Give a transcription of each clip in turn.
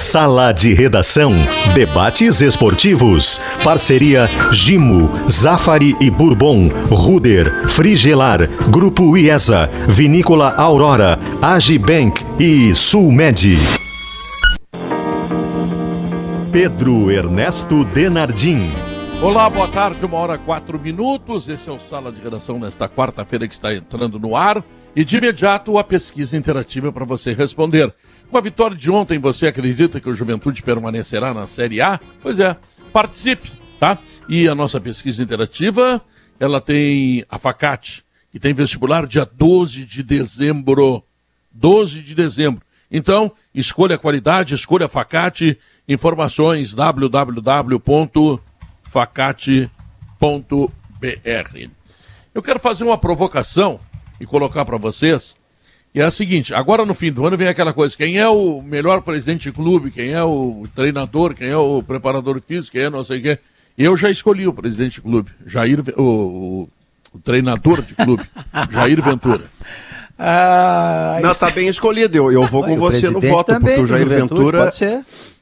Sala de Redação. Debates esportivos. Parceria Gimo, Zafari e Bourbon, Ruder, Frigelar, Grupo IESA, Vinícola Aurora, Agibank e Sulmed. Pedro Ernesto Denardim. Olá, boa tarde, uma hora quatro minutos. Esse é o Sala de Redação nesta quarta-feira que está entrando no ar. E de imediato a pesquisa interativa para você responder. Com a vitória de ontem, você acredita que o Juventude permanecerá na Série A? Pois é, participe, tá? E a nossa pesquisa interativa, ela tem a Facate, que tem vestibular dia 12 de dezembro. 12 de dezembro. Então, escolha a qualidade, escolha a Facate, informações www.facate.br. Eu quero fazer uma provocação e colocar para vocês e é a seguinte, agora no fim do ano vem aquela coisa, quem é o melhor presidente de clube, quem é o treinador, quem é o preparador físico, quem é não sei o quê. Eu já escolhi o presidente de clube, Jair, o, o, o treinador de clube, Jair Ventura. Ah, não, está bem escolhido. Eu, eu vou com você no voto, também, porque o Jair Ventura.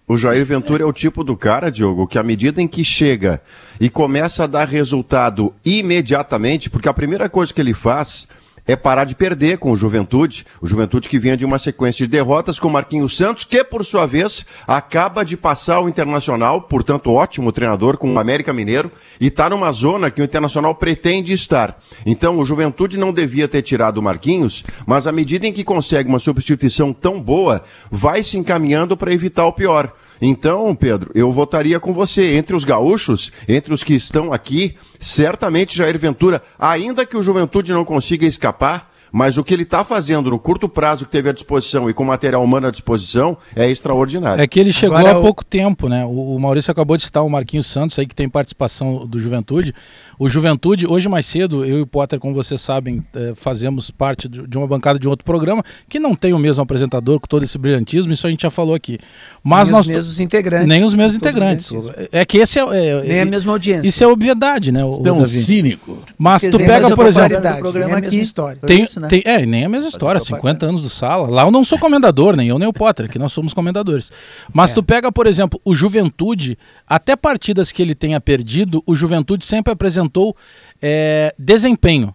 O Jair Ventura é o tipo do cara, Diogo, que à medida em que chega e começa a dar resultado imediatamente, porque a primeira coisa que ele faz é parar de perder com o Juventude. O Juventude que vinha de uma sequência de derrotas com Marquinhos Santos, que por sua vez acaba de passar o Internacional, portanto ótimo treinador com o América Mineiro, e está numa zona que o Internacional pretende estar. Então o Juventude não devia ter tirado o Marquinhos, mas à medida em que consegue uma substituição tão boa, vai se encaminhando para evitar o pior. Então, Pedro, eu votaria com você. Entre os gaúchos, entre os que estão aqui, certamente Jair Ventura, ainda que o Juventude não consiga escapar, mas o que ele está fazendo no curto prazo que teve à disposição e com material humano à disposição é extraordinário. É que ele chegou Agora, há pouco tempo, né? O, o Maurício acabou de citar o Marquinhos Santos aí que tem participação do Juventude. O Juventude, hoje mais cedo, eu e o Potter, como vocês sabem, é, fazemos parte de uma bancada de outro programa que não tem o mesmo apresentador com todo esse brilhantismo, isso a gente já falou aqui. Mas nem nós os mesmos integrantes. Nem os mesmos integrantes. É que esse é, é, nem a mesma audiência. Isso é obviedade, né? O, é um Davi. cínico. Mas tu pega, por exemplo, programa nem a mesma história. Tem, isso, né? tem, é, nem a mesma história, 50 anos do sala. Lá eu não sou comendador, nem eu nem o Potter, aqui nós somos comendadores. Mas é. tu pega, por exemplo, o Juventude, até partidas que ele tenha perdido, o Juventude sempre apresentou é, desempenho.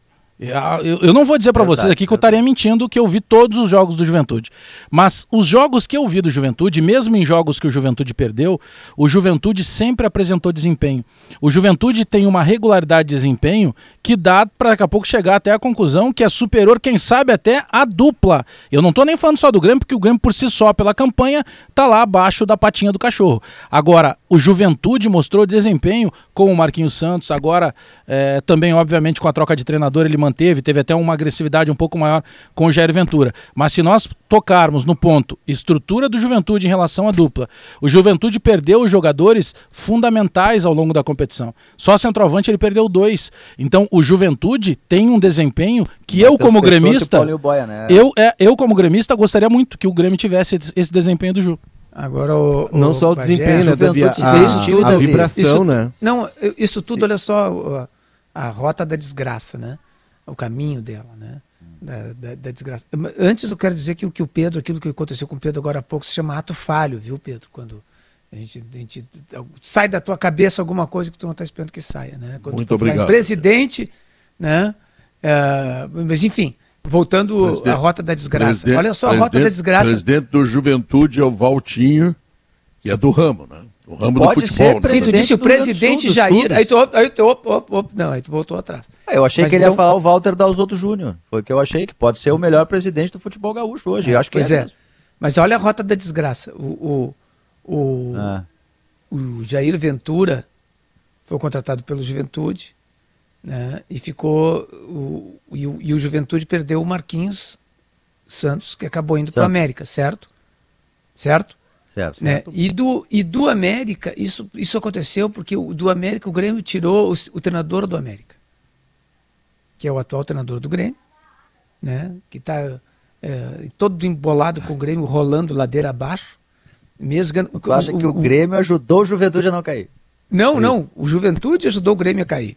Ah, eu, não vou dizer para vocês aqui que eu estaria mentindo que eu vi todos os jogos do Juventude. Mas os jogos que eu vi do Juventude, mesmo em jogos que o Juventude perdeu, o Juventude sempre apresentou desempenho. O Juventude tem uma regularidade de desempenho que dá para daqui a pouco chegar até a conclusão que é superior, quem sabe, até a dupla. Eu não estou nem falando só do Grêmio, porque o Grêmio por si só, pela campanha, tá lá abaixo da patinha do cachorro. Agora, o Juventude mostrou desempenho com o Marquinhos Santos, agora é, também, obviamente, com a troca de treinador, ele manteve, teve até uma agressividade um pouco maior com o Jair Ventura. Mas se nós tocarmos no ponto estrutura do Juventude em relação à dupla, o Juventude perdeu os jogadores fundamentais ao longo da competição. Só centroavante ele perdeu dois. Então, o Juventude tem um desempenho que eu, como gremista. Boia, né? eu, é, eu, como gremista, gostaria muito que o Grêmio tivesse esse desempenho do Ju. Agora o, não o só o desempenho, né, Davi? A, a, a, vibração, isso, né? Não, isso tudo, Sim. olha só, a, a, rota da desgraça, né? O caminho dela, né? Da, da, da, desgraça. Antes eu quero dizer que o que o Pedro, aquilo que aconteceu com o Pedro agora há pouco, se chama ato falho, viu, Pedro? Quando a gente, a gente sai da tua cabeça alguma coisa que tu não está esperando que saia, né? Quando Muito obrigado. presidente, né? Uh, mas enfim, Voltando à rota da desgraça. Olha só a rota da desgraça. O presidente do Juventude é o Valtinho, que é do ramo, né? O ramo Pode do futebol. Ser né? Sim, tu disse o presidente Jair. Aí tu, aí tu op, op, op, não, aí tu voltou atrás. É, eu achei Mas que ele então... ia falar o Walter Dalzotto Júnior. Foi o que eu achei, que pode ser o melhor presidente do futebol gaúcho hoje. É, eu acho que pois é. é. Mas olha a rota da desgraça. O, o, o, ah. o Jair Ventura foi contratado pelo Juventude né? E ficou. O, e, o, e o Juventude perdeu o Marquinhos Santos, que acabou indo para o América, certo? Certo? Certo. Né? E, do, e do América, isso, isso aconteceu porque o, do América o Grêmio tirou o, o treinador do América, que é o atual treinador do Grêmio, né? que está é, todo embolado com o Grêmio rolando ladeira abaixo. Mesmo, tu acha o, que o, Grêmio ajudou o Juventude a não cair? Não, não. O Juventude ajudou o Grêmio a cair.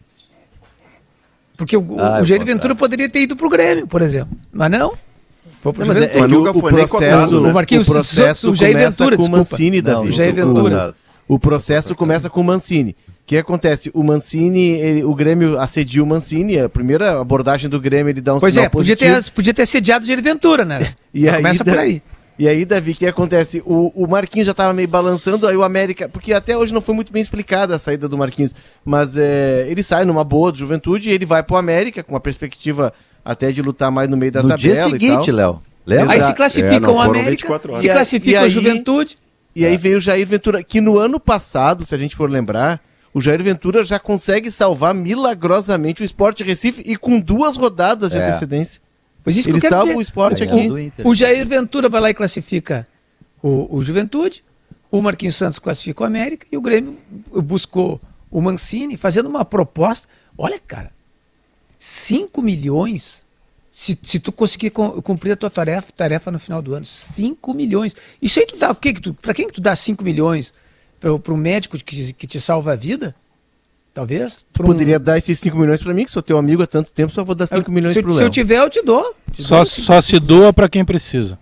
Porque o, ah, o Jair Ventura poderia ter ido para o Grêmio, por exemplo. Mas não. Foi pro não, é, nunca o, foi processo, o Marquinhos, o processo o Jair Ventura, com o Mancini, Davi. Não, o Jair Ventura. O processo começa com o Mancini. O que acontece? O Mancini, ele, o Grêmio assediu o Mancini, a primeira abordagem do Grêmio, ele dá um pois sinal é, podia ter, podia ter assediado o Jair Ventura, né? e aí, começa por aí. E aí, Davi, o que acontece? O, o Marquinhos já estava meio balançando, aí o América. Porque até hoje não foi muito bem explicada a saída do Marquinhos. Mas é, ele sai numa boa do juventude e ele vai pro América, com a perspectiva até de lutar mais no meio da no tabela. No dia seguinte, Léo. Aí se classifica é, o América, se classifica a Juventude. E aí vem o Jair Ventura, que no ano passado, se a gente for lembrar, o Jair Ventura já consegue salvar milagrosamente o Sport Recife e com duas rodadas de é. antecedência. Pois isso Ele que salva dizer. o esporte aqui. O, o Jair Ventura vai lá e classifica o, o Juventude, o Marquinhos Santos classifica o América e o Grêmio buscou o Mancini fazendo uma proposta. Olha, cara, 5 milhões se, se tu conseguir cumprir a tua tarefa, tarefa no final do ano. 5 milhões. Isso aí tu dá o quê? Que tu, pra quem que tu dá 5 milhões? Para um médico que, que te salva a vida? Talvez. Tu poderia dar esses 5 milhões para mim, que sou teu amigo há tanto tempo, só vou dar 5 milhões para o Léo. Se eu tiver, eu te dou. Te só dou só se doa para quem precisa.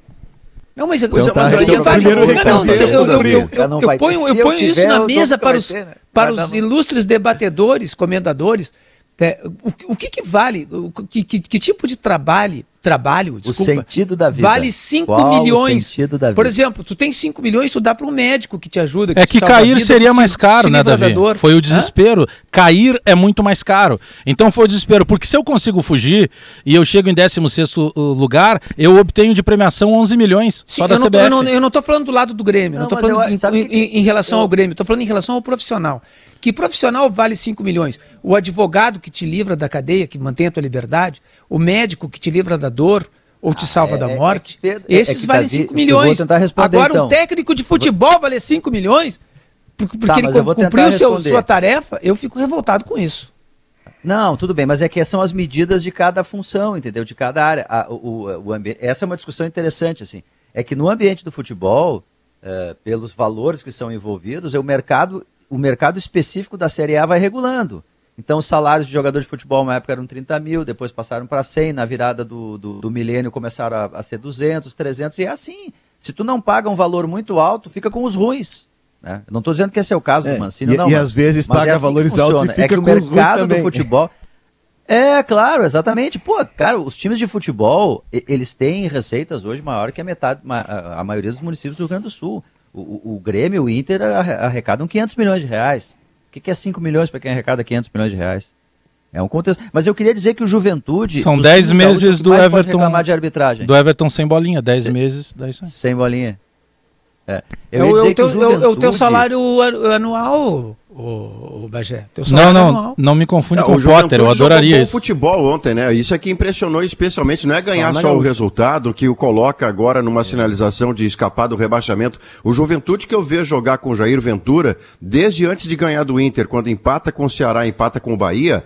Não, mas, então, tá, então, faz, não, não, eu, eu, eu, eu, ponho, eu ponho isso na mesa para os, né? para os ilustres debatedores, comendadores. É, o, o que, que vale? O, que, que, que tipo de trabalho trabalho, desculpa, o sentido da vida. Vale 5 milhões. Por exemplo, tu tem 5 milhões, tu dá para um médico que te ajuda. Que é que cair vida, seria mais caro, né, Davi? Foi o desespero. Hã? Cair é muito mais caro. Então foi o desespero. Porque se eu consigo fugir e eu chego em 16 lugar, eu obtenho de premiação 11 milhões Sim, só da eu CBF. eu, não, eu não tô falando do lado do Grêmio. Não, não tô falando eu, em, em, em, relação eu... ao Grêmio. Tô falando em relação ao profissional. Que profissional vale 5 milhões? O advogado que te livra da cadeia, que mantém a tua liberdade, o médico que te livra da dor ou te ah, salva é, da é morte, é, esses é valem 5 milhões. Agora, então. um técnico de futebol vale 5 milhões, porque, tá, ele cumpriu seu, sua tarefa, eu fico revoltado com isso. Não, tudo bem, mas é que são as medidas de cada função, entendeu? De cada área. A, o, o, o essa é uma discussão interessante, assim. É que no ambiente do futebol, uh, pelos valores que são envolvidos, é o mercado, o mercado específico da Série A vai regulando. Então, os salários de jogador de futebol na época eram 30 mil, depois passaram para 100, na virada do, do, do milênio começaram a, a, ser 200, 300, e é assim. Se tu não paga um valor muito alto, fica com os ruins. Né? Não estou dizendo que esse é o caso é, do Mancini, e, não. E mas, às vezes paga é assim valores altos e fica é que o mercado do futebol... É, claro, exatamente. Pô, cara, os times de futebol, eles têm receitas hoje maior que a metade, a maioria dos municípios do Rio Grande do Sul. O, o, o Grêmio, o Inter arrecadam 500 milhões de reais que, que é 5 milhões para quem arrecada 500 milhões de reais? É um contexto. Mas eu queria dizer que o Juventude. São 10 meses do Everton. de arbitragem. Do Everton sem bolinha, 10 meses. Daí sem bolinha. É. Eu, eu, eu, teu, Juventude... eu, teu salário anual, o, o Bagé. não, não, anual. não me confunde não, com o Potter, eu adoraria isso. futebol ontem, né? Isso é que impressionou especialmente, não é ganhar só, só o resultado que o coloca agora numa sinalização de escapar do rebaixamento. O Juventude que eu vejo jogar com o Jair Ventura, desde antes de ganhar do Inter, quando empata com o Ceará, empata com o Bahia,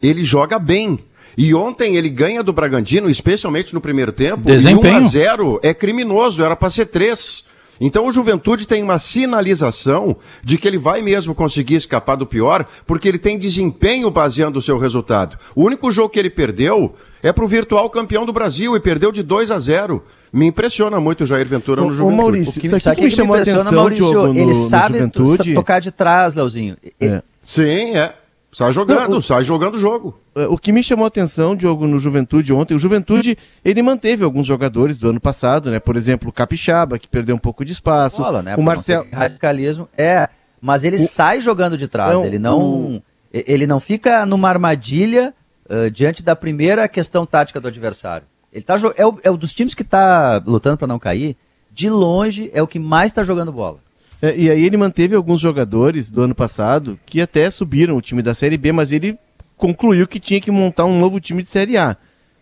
ele joga bem. E ontem ele ganha do Bragantino, especialmente no primeiro tempo. Desempenho. E 1 a 0 é criminoso, era para ser 3. Então o Juventude tem uma sinalização de que ele vai mesmo conseguir escapar do pior, porque ele tem desempenho baseando o seu resultado. O único jogo que ele perdeu é para o virtual campeão do Brasil e perdeu de 2 a 0. Me impressiona muito o Jair Ventura o, no Juventude. Ô Maurício, o que, isso aqui que me, chamou a atenção, Maurício, Diogo, no, ele sabe tocar de trás, Leozinho. É. Sim, é. Sai jogando, não, o, sai jogando o jogo. É, o que me chamou a atenção, Diogo, no Juventude ontem, o Juventude, ele manteve alguns jogadores do ano passado, né? Por exemplo, o Capixaba, que perdeu um pouco de espaço. Bola, né? O Marcelo. Radicalismo. É, mas ele o... sai jogando de trás, não, ele não. O... Ele não fica numa armadilha uh, diante da primeira questão tática do adversário. Ele tá, é, o, é o dos times que está lutando para não cair, de longe é o que mais está jogando bola. É, e aí ele manteve alguns jogadores do ano passado que até subiram o time da Série B, mas ele concluiu que tinha que montar um novo time de Série A.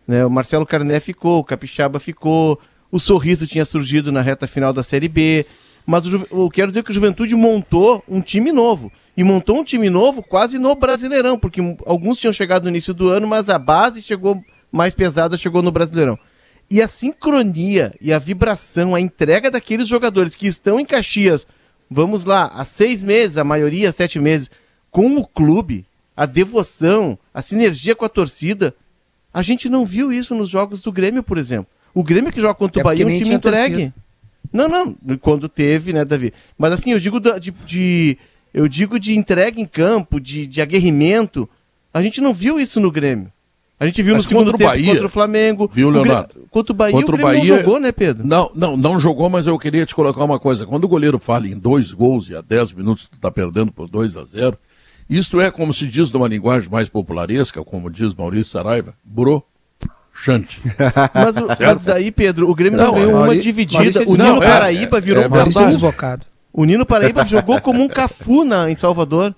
Né? O Marcelo Carné ficou, o Capixaba ficou, o Sorriso tinha surgido na reta final da Série B. Mas o, eu quero dizer que o Juventude montou um time novo. E montou um time novo quase no Brasileirão, porque alguns tinham chegado no início do ano, mas a base chegou mais pesada, chegou no Brasileirão. E a sincronia e a vibração, a entrega daqueles jogadores que estão em Caxias vamos lá, há seis meses, a maioria, sete meses, com o clube, a devoção, a sinergia com a torcida, a gente não viu isso nos jogos do Grêmio, por exemplo. O Grêmio que joga contra é o Bahia é um time entregue. Não, não, quando teve, né, Davi? Mas assim, eu digo de, de eu digo de entrega em campo, de, de aguerrimento. A gente não viu isso no Grêmio. A gente viu Mas no segundo tempo Bahia, contra o Flamengo. Viu, Leonardo? O contra o Bahia, contra o, o Bahia não jogou, né, Pedro? Não, não, não jogou, mas eu queria te colocar uma coisa. Quando o goleiro fala em dois gols e a 10 minutos tu tá perdendo por 2 a 0 isto é, como se diz numa linguagem mais popularesca, como diz Maurício Saraiva, bro, chante. mas, mas daí, Pedro, o Grêmio não, ganhou uma dividida. O Nino é, Paraíba é, virou é, é O Nino Paraíba jogou como um Cafu na, em Salvador.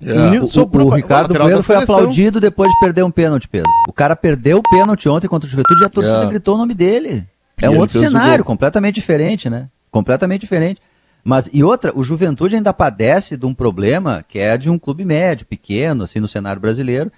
É. O, o, o, Ricardo Bueno foi aplaudido depois de perder um pênalti, Pedro. O cara perdeu o pênalti ontem contra o Juventude e a torcida é. gritou o nome dele. É e um outro cenário, completamente diferente, né? Completamente diferente. Mas, e outra, o Juventude ainda padece de um problema que é de um clube médio, pequeno, assim, no cenário brasileiro,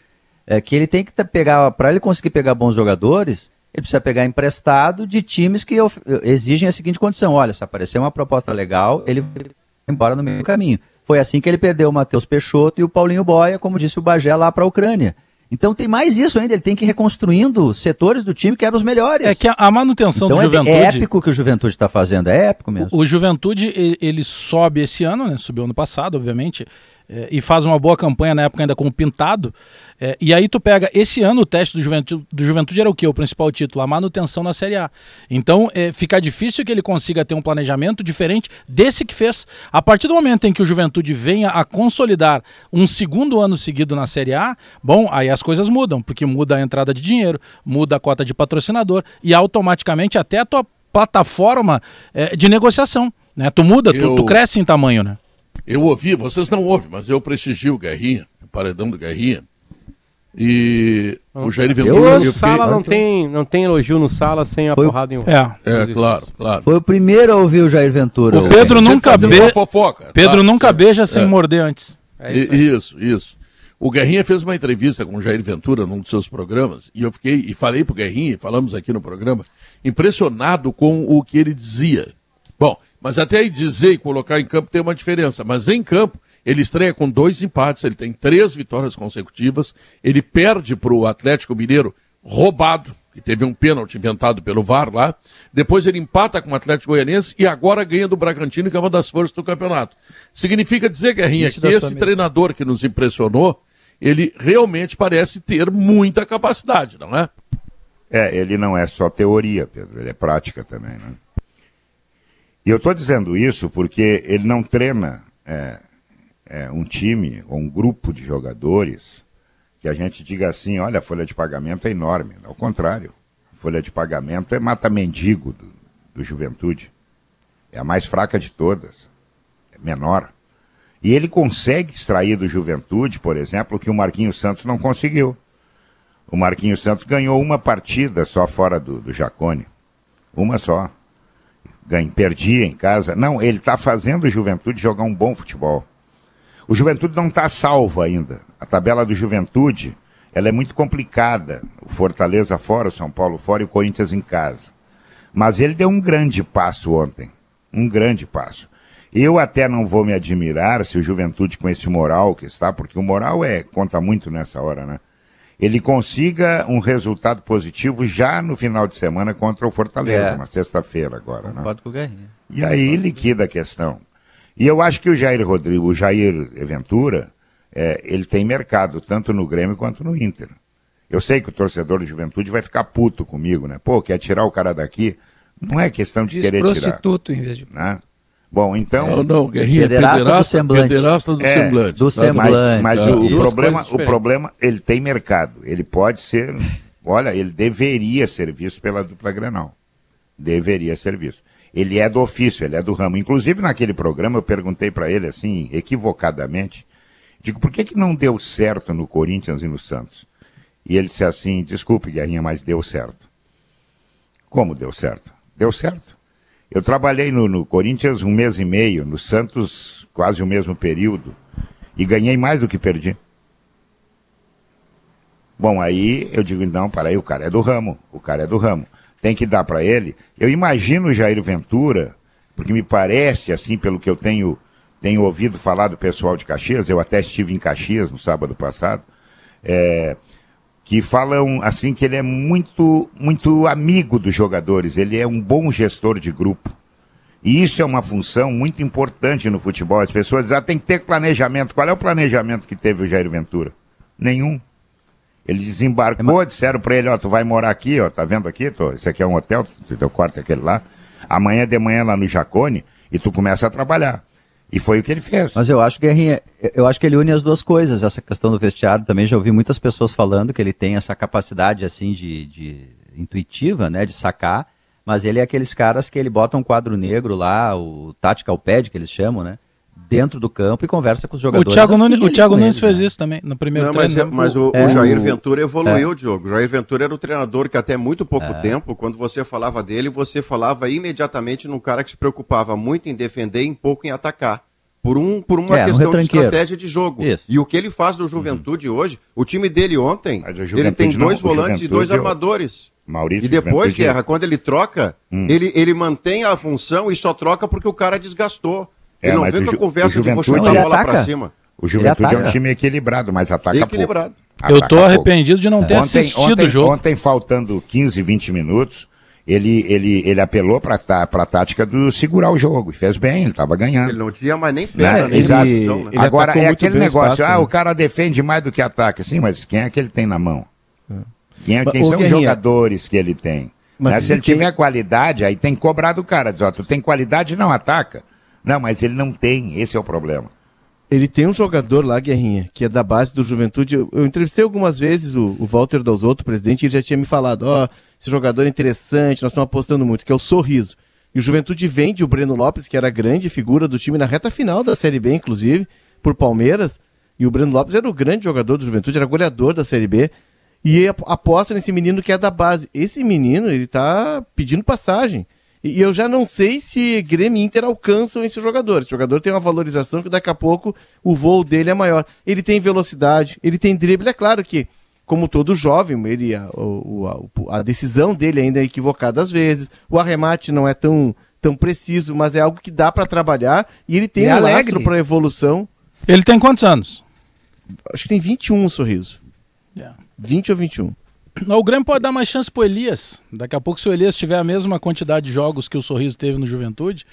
é que ele tem que pegar, para ele conseguir pegar bons jogadores, ele precisa pegar emprestado de times que exigem a seguinte condição: olha, se aparecer uma proposta legal, ele vai embora no meio do caminho. Foi assim que ele perdeu o Matheus Peixoto e o Paulinho Boia, como disse o Bagé, lá para a Ucrânia. Então tem mais isso ainda, ele tem que ir reconstruindo setores do time que eram os melhores. É que a, manutenção então do é Juventude... É épico que o Juventude está fazendo, é épico mesmo. O, o Juventude, ele, ele, sobe esse ano, né? Subiu ano passado, obviamente, é, e faz uma boa campanha na época ainda com o Pintado. É, e aí tu pega, esse ano o teste do Juventude, do Juventude era o que? O principal título, a manutenção na Série A. Então é, fica difícil que ele consiga ter um planejamento diferente desse que fez. A partir do momento em que o Juventude venha a consolidar um segundo ano seguido na Série A, bom, aí as coisas mudam, porque muda a entrada de dinheiro, muda a cota de patrocinador e automaticamente até a tua plataforma é, de negociação. Né? Tu muda, Eu... tu, tu cresce em tamanho, né? Eu ouvi, vocês não ouvem, mas eu prestigio o Guerrinha, o paredão do Guerrinha. E o Jair Ventura. Eu, eu Sala não tem, não tem elogio no Sala sem a Foi, porrada em um. É, é claro, claro. Foi o primeiro a ouvir o Jair Ventura. O Pedro nunca, be... fofoca, Pedro tá, nunca beija sem é. morder antes. É isso, isso, isso, O Guerrinha fez uma entrevista com o Jair Ventura num dos seus programas e eu fiquei, e falei pro Guerrinha, falamos aqui no programa, impressionado com o que ele dizia. Bom, mas até aí dizer e colocar em campo tem uma diferença. Mas em campo, ele estreia com dois empates, ele tem três vitórias consecutivas, ele perde para o Atlético Mineiro roubado, que teve um pênalti inventado pelo VAR lá. Depois ele empata com o Atlético Goianiense e agora ganha do Bragantino, que é uma das forças do campeonato. Significa dizer, Guerrinha, Isso que esse treinador que nos impressionou, ele realmente parece ter muita capacidade, não é? É, ele não é só teoria, Pedro, ele é prática também, né? E eu estou dizendo isso porque ele não treina é, é, um time ou um grupo de jogadores que a gente diga assim, olha, a folha de pagamento é enorme. Ao contrário, a folha de pagamento é mata-mendigo do, do Juventude. É a mais fraca de todas. É menor. E ele consegue extrair do Juventude, por exemplo, o que o Marquinhos Santos não conseguiu. O Marquinhos Santos ganhou uma partida só fora do, do Jacone. Uma só ganha, perdia em casa. Não, ele está fazendo o Juventude jogar um bom futebol. O Juventude não está salvo ainda. A tabela do Juventude ela é muito complicada. O Fortaleza fora, o São Paulo fora e o Corinthians em casa. Mas ele deu um grande passo ontem. Um grande passo. Eu até não vou me admirar se o Juventude com esse moral que está, porque o moral é conta muito nessa hora, né? Ele consiga um resultado positivo já no final de semana contra o Fortaleza, é. na sexta-feira agora. Né? Com o E aí liquida a questão. E eu acho que o Jair Rodrigo, o Jair Ventura, é, ele tem mercado tanto no Grêmio quanto no Inter. Eu sei que o torcedor de juventude vai ficar puto comigo, né? Pô, quer tirar o cara daqui? Não é questão de Diz querer prostituto tirar. em vez de... Né? Bom, então. Não, não, Guerrinha, pederasta, pederasta do semblante. Pederasta do é, semblante. Do semblante. Mas, mas o, o problema, o problema, ele tem mercado. Ele pode ser. Olha, ele deveria ser visto pela dupla Grenal. Deveria ser visto. Ele é do ofício, ele é do ramo. Inclusive, naquele programa, eu perguntei para ele, assim, equivocadamente, digo, por que, que não deu certo no Corinthians e no Santos? E ele disse assim, desculpe, Guerrinha, mas deu certo. Como deu certo? Deu certo. Eu trabalhei no, no, Corinthians um mês e meio, no Santos quase o mesmo período, e ganhei mais do que perdi. Bom, aí eu digo, não, para aí, o cara é do ramo, o cara é do ramo. Tem que dar para ele. Eu imagino o Jair Ventura, porque me parece, assim, pelo que eu tenho, tenho ouvido falar do pessoal de Caxias, eu até estive em Caxias no sábado passado, é, que falam assim que ele é muito, muito amigo dos jogadores, ele é um bom gestor de grupo. E isso é uma função muito importante no futebol. As pessoas dizem, ah, tem que ter planejamento. Qual é o planejamento que teve o Jair Ventura? Nenhum. Ele desembarcou, disseram para ele, ó, tu vai morar aqui, ó, tá vendo aqui? Tô, esse aqui é um hotel, teu quarto é aquele lá. Amanhã de manhã lá no Jacone, e tu começa a trabalhar. E foi o que ele fez. Mas eu acho, Guerrinha, eu acho que ele une as duas coisas. Essa questão do vestiário também já ouvi muitas pessoas falando que ele tem essa capacidade assim de, de intuitiva, né, de sacar. Mas ele é aqueles caras que ele bota um quadro negro lá, o tactical pad que eles chamam, né? Dentro do campo e conversa com os jogadores. O Thiago assim, Nunes, o Thiago Nunes fez né? isso também no primeiro Não, treino. Mas, mas o, é, o, Jair Ventura evoluiu, é. Diogo. O Jair Ventura era o treinador que até muito pouco é. tempo, quando você falava dele, você falava imediatamente num cara que se preocupava muito em defender e pouco em atacar por, um, por uma é, questão de estratégia de jogo. Isso. E o que ele faz do Juventude uhum. hoje, o time dele ontem, ele tem dois não, volantes e dois armadores. Maurício, e depois, Guerra, quando ele troca, hum. ele, ele mantém a função e só troca porque o cara desgastou. É, não vem com a conversa de vou chutar a bola para cima. O Juventude é um time equilibrado, mas ataca equilibrado. pouco. Eu tô arrependido de não ter ontem, assistido ontem, o jogo. Ontem, faltando 15, 20 minutos, ele, ele, ele apelou para a tática do segurar o jogo. E fez bem, ele estava ganhando. Ele não tinha mais nem perna. Né? Exato. Ele, né? Agora, é aquele negócio, espaço, ah, né? o cara defende mais do que ataca. Sim, mas quem é que ele tem na mão? É. Quem, é, quem são os jogadores que ele tem? Mas né? Se ele tem... tiver qualidade, aí tem que cobrar do cara. Diz, ó, tu tem qualidade, não ataca. Não, mas ele não tem, esse é o problema. Ele tem um jogador lá, Guerrinha, que é da base do Juventude. Eu, eu entrevistei algumas vezes o, o Walter Dalzotto, presidente, e ele já tinha me falado, ó, oh, esse jogador é interessante, nós estamos apostando muito, que é o Sorriso. E o Juventude vende o Breno Lopes, que era a grande figura do time na reta final da Série B, inclusive, por Palmeiras. E o Breno Lopes era o grande jogador do Juventude, era goleador da Série B. E aposta nesse menino que é da base. Esse menino, ele tá pedindo passagem. E, eu já não sei se Grêmio e Inter alcançam esse jogador. Esse jogador tem uma valorização que daqui a pouco o voo dele é maior. Ele tem velocidade, ele tem drible. É claro que como todo jovem, ele a, a, a, decisão dele ainda é equivocada às vezes, o arremate não é tão, tão preciso, mas é algo que dá para trabalhar e ele tem e um lastro para evolução. Ele tem quantos anos? Acho que tem 21, Sorriso. Yeah. 20 ou 21. O Grêmio pode dar mais chance pro Elias. Daqui a pouco, se o Elias tiver a mesma quantidade de jogos que o Sorriso teve no Juventude,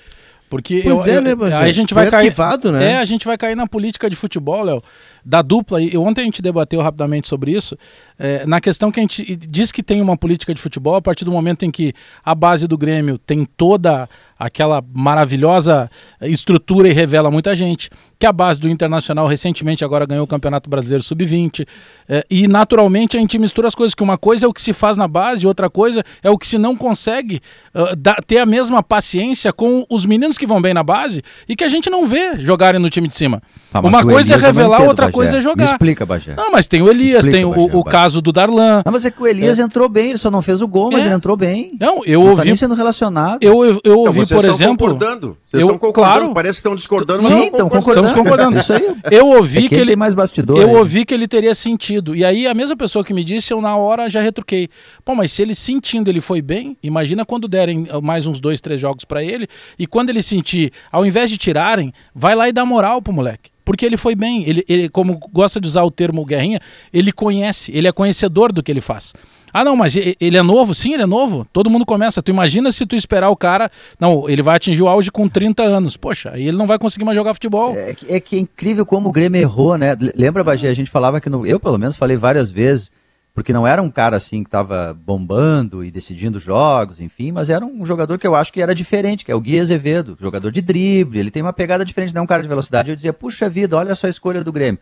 porque pois eu, é, né, aí a gente vai cair, né? É, a gente vai cair na política de futebol, Léo, da dupla. E ontem a gente debateu rapidamente sobre isso. É, na questão que a gente diz que tem uma política de futebol a partir do momento em que a base do Grêmio tem toda aquela maravilhosa estrutura e revela muita gente, que a base do Internacional recentemente agora ganhou o Campeonato Brasileiro Sub-20, é, e naturalmente a gente mistura as coisas, que uma coisa é o que se faz na base, outra coisa é o que se não consegue uh, da, ter a mesma paciência com os meninos que vão bem na base e que a gente não vê jogarem no time de cima. Ah, uma coisa é revelar, outra coisa é jogar. Me explica, Bagé. Não, mas tem o Elias, explica, tem o, Bagé, o caso do Darlan. Não, mas é que o Elias é. entrou bem, ele só não fez o gol, mas é. ele entrou bem. Não, eu não tá ouvi. Tá sendo relacionado. Eu, eu, eu ouvi, por exemplo. Concordando. Vocês eu, estão concordando. Claro, parece que estão discordando, mas Sim, estão concordando. Estamos concordando. Isso aí. Eu ouvi é que, ele. mais bastidor. Eu aí. ouvi que ele teria sentido. E aí, a mesma pessoa que me disse, eu na hora já retruquei. Pô, mas se ele sentindo ele foi bem, imagina quando derem mais uns dois, três jogos para ele. E quando ele sentir, ao invés de tirarem, vai lá e dá moral pro moleque porque ele foi bem. Ele, ele, como gosta de usar o termo guerrinha, ele conhece, ele é conhecedor do que ele faz. Ah, não, mas ele é novo? Sim, ele é novo. Todo mundo começa. Tu imagina se tu esperar o cara. Não, ele vai atingir o auge com 30 anos. Poxa, aí ele não vai conseguir mais jogar futebol. É, é que é incrível como o Grêmio errou, né? Lembra, Bagé? A gente falava que. No, eu, pelo menos, falei várias vezes porque não era um cara assim que estava bombando e decidindo jogos, enfim, mas era um jogador que eu acho que era diferente, que é o Gui Azevedo, jogador de drible, ele tem uma pegada diferente, não é um cara de velocidade. Eu dizia, puxa vida, olha só a escolha do Grêmio.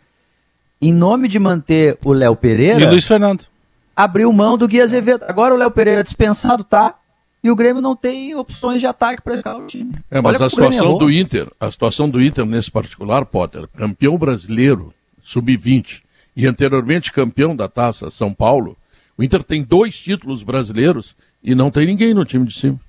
Em nome de manter o Léo Pereira. E o Luiz Fernando. Abriu mão do Gui Azevedo. Agora o Léo Pereira dispensado tá. E o Grêmio não tem opções de ataque para escalar o time. É, mas a situação do Inter, a situação do Inter nesse particular, Potter, campeão brasileiro, sub-20, e anteriormente campeão da Taça São Paulo, o Inter tem dois títulos brasileiros e não tem ninguém no time de cima.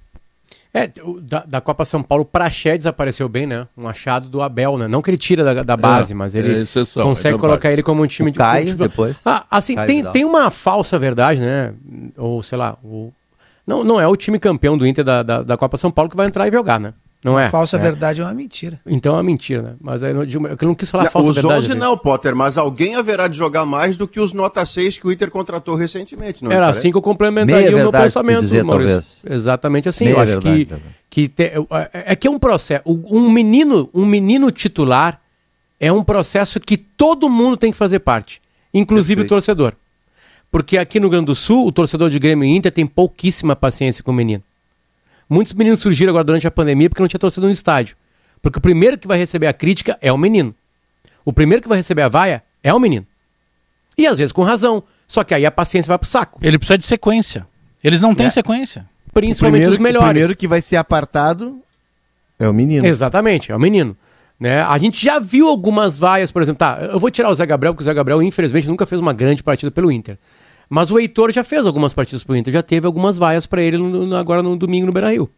É, da, da Copa São Paulo, Praxé desapareceu bem, né? Um achado do Abel, né? Não que ele tira da, da base, é, mas ele é exceção, consegue é colocar ele como um time o de Caio, tipo, depois. Ah, assim, tem, tem uma falsa verdade, né? Ou sei lá, o... não, não é o time campeão do Inter da, da, da Copa São Paulo que vai entrar e jogar, né? Não é? Falsa é. verdade é uma mentira. Então é uma mentira, né? Mas eu não, eu não quis falar não, falsa os verdade. Os 11 não, Potter, mas alguém haverá de jogar mais do que os nota 6 que o Inter contratou recentemente, não Era assim que eu complementaria Meia o meu pensamento, dizer, Maurício. Talvez. Exatamente assim. Meia eu acho verdade, que, que te, é, é que é um processo. Um menino, um menino titular é um processo que todo mundo tem que fazer parte, inclusive Perfeito. o torcedor. Porque aqui no Rio Grande do Sul, o torcedor de Grêmio e Inter tem pouquíssima paciência com o menino. Muitos meninos surgiram agora durante a pandemia porque não tinha torcida no estádio. Porque o primeiro que vai receber a crítica é o menino. O primeiro que vai receber a vaia é o menino. E às vezes com razão. Só que aí a paciência vai pro saco. Ele precisa de sequência. Eles não têm é. sequência. Principalmente primeiro, os melhores. O primeiro que vai ser apartado é o menino. Exatamente, é o menino. Né? A gente já viu algumas vaias, por exemplo, tá, eu vou tirar o Zé Gabriel, porque o Zé Gabriel, infelizmente, nunca fez uma grande partida pelo Inter. Mas o Heitor já fez algumas partidas pro Inter, já teve algumas vaias para ele no, agora no domingo no Beira-Rio.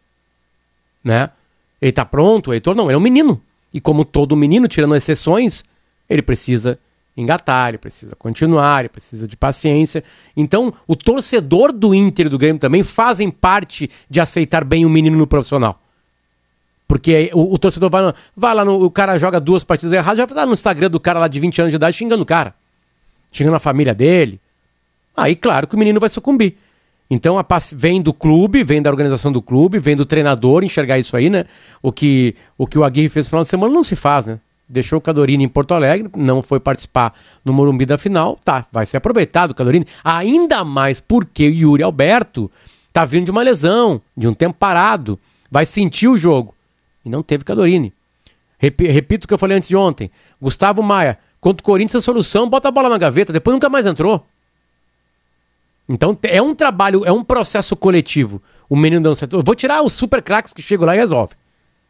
Né? Ele tá pronto, o Heitor não, ele é um menino. E como todo menino, tirando exceções, ele precisa engatar, ele precisa continuar, ele precisa de paciência. Então, o torcedor do Inter e do Grêmio também fazem parte de aceitar bem o menino no profissional. Porque o, o torcedor vai, vai lá, no, o cara joga duas partidas erradas, já vai lá no Instagram do cara lá de 20 anos de idade xingando o cara. Xingando a família dele, aí claro que o menino vai sucumbir. Então a vem do clube, vem da organização do clube, vem do treinador enxergar isso aí, né? O que o, que o Aguirre fez no final de semana não se faz, né? Deixou o Cadorini em Porto Alegre, não foi participar no Morumbi da final, tá, vai ser aproveitado o Cadorini, ainda mais porque o Yuri Alberto tá vindo de uma lesão, de um tempo parado, vai sentir o jogo. E não teve Cadorini. Repito o que eu falei antes de ontem. Gustavo Maia, contra o Corinthians, a solução, bota a bola na gaveta, depois nunca mais entrou. Então é um trabalho, é um processo coletivo. O menino dando certo. Eu vou tirar os super craques que chegam lá e resolve.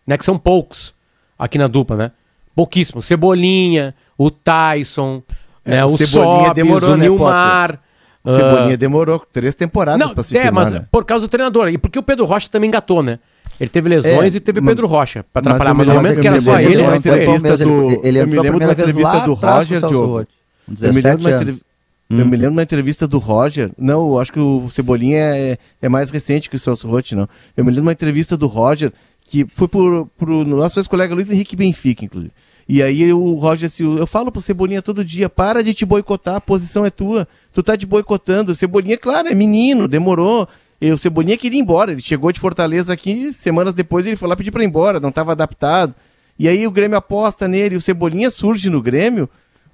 Né? Que são poucos aqui na dupla, né? Pouquíssimos. Cebolinha, o Tyson, é, né? o Cebolinha demorou, o né, Nilmar. O Cebolinha uh... demorou três temporadas não, pra se É, firmar, mas né? por causa do treinador. E porque o Pedro Rocha também engatou, né? Ele teve lesões é, e teve o Pedro Rocha pra atrapalhar. Mas, mas no momento que era só ele, ele, entrevista do, ele, eu me lembro da entrevista do Roger, Diogo. Eu me lembro de Hum. Eu me lembro na entrevista do Roger. Não, eu acho que o Cebolinha é, é mais recente que o Celso Rotti, não. Eu me lembro de uma entrevista do Roger, que foi por, por nosso ex-colega Luiz Henrique Benfica, inclusive. E aí o Roger assim, eu falo pro Cebolinha todo dia, para de te boicotar, a posição é tua. Tu tá te boicotando. O Cebolinha, claro, é menino, demorou. E o Cebolinha queria ir embora. Ele chegou de Fortaleza aqui, semanas depois ele foi lá pedir para ir embora, não estava adaptado. E aí o Grêmio aposta nele, o Cebolinha surge no Grêmio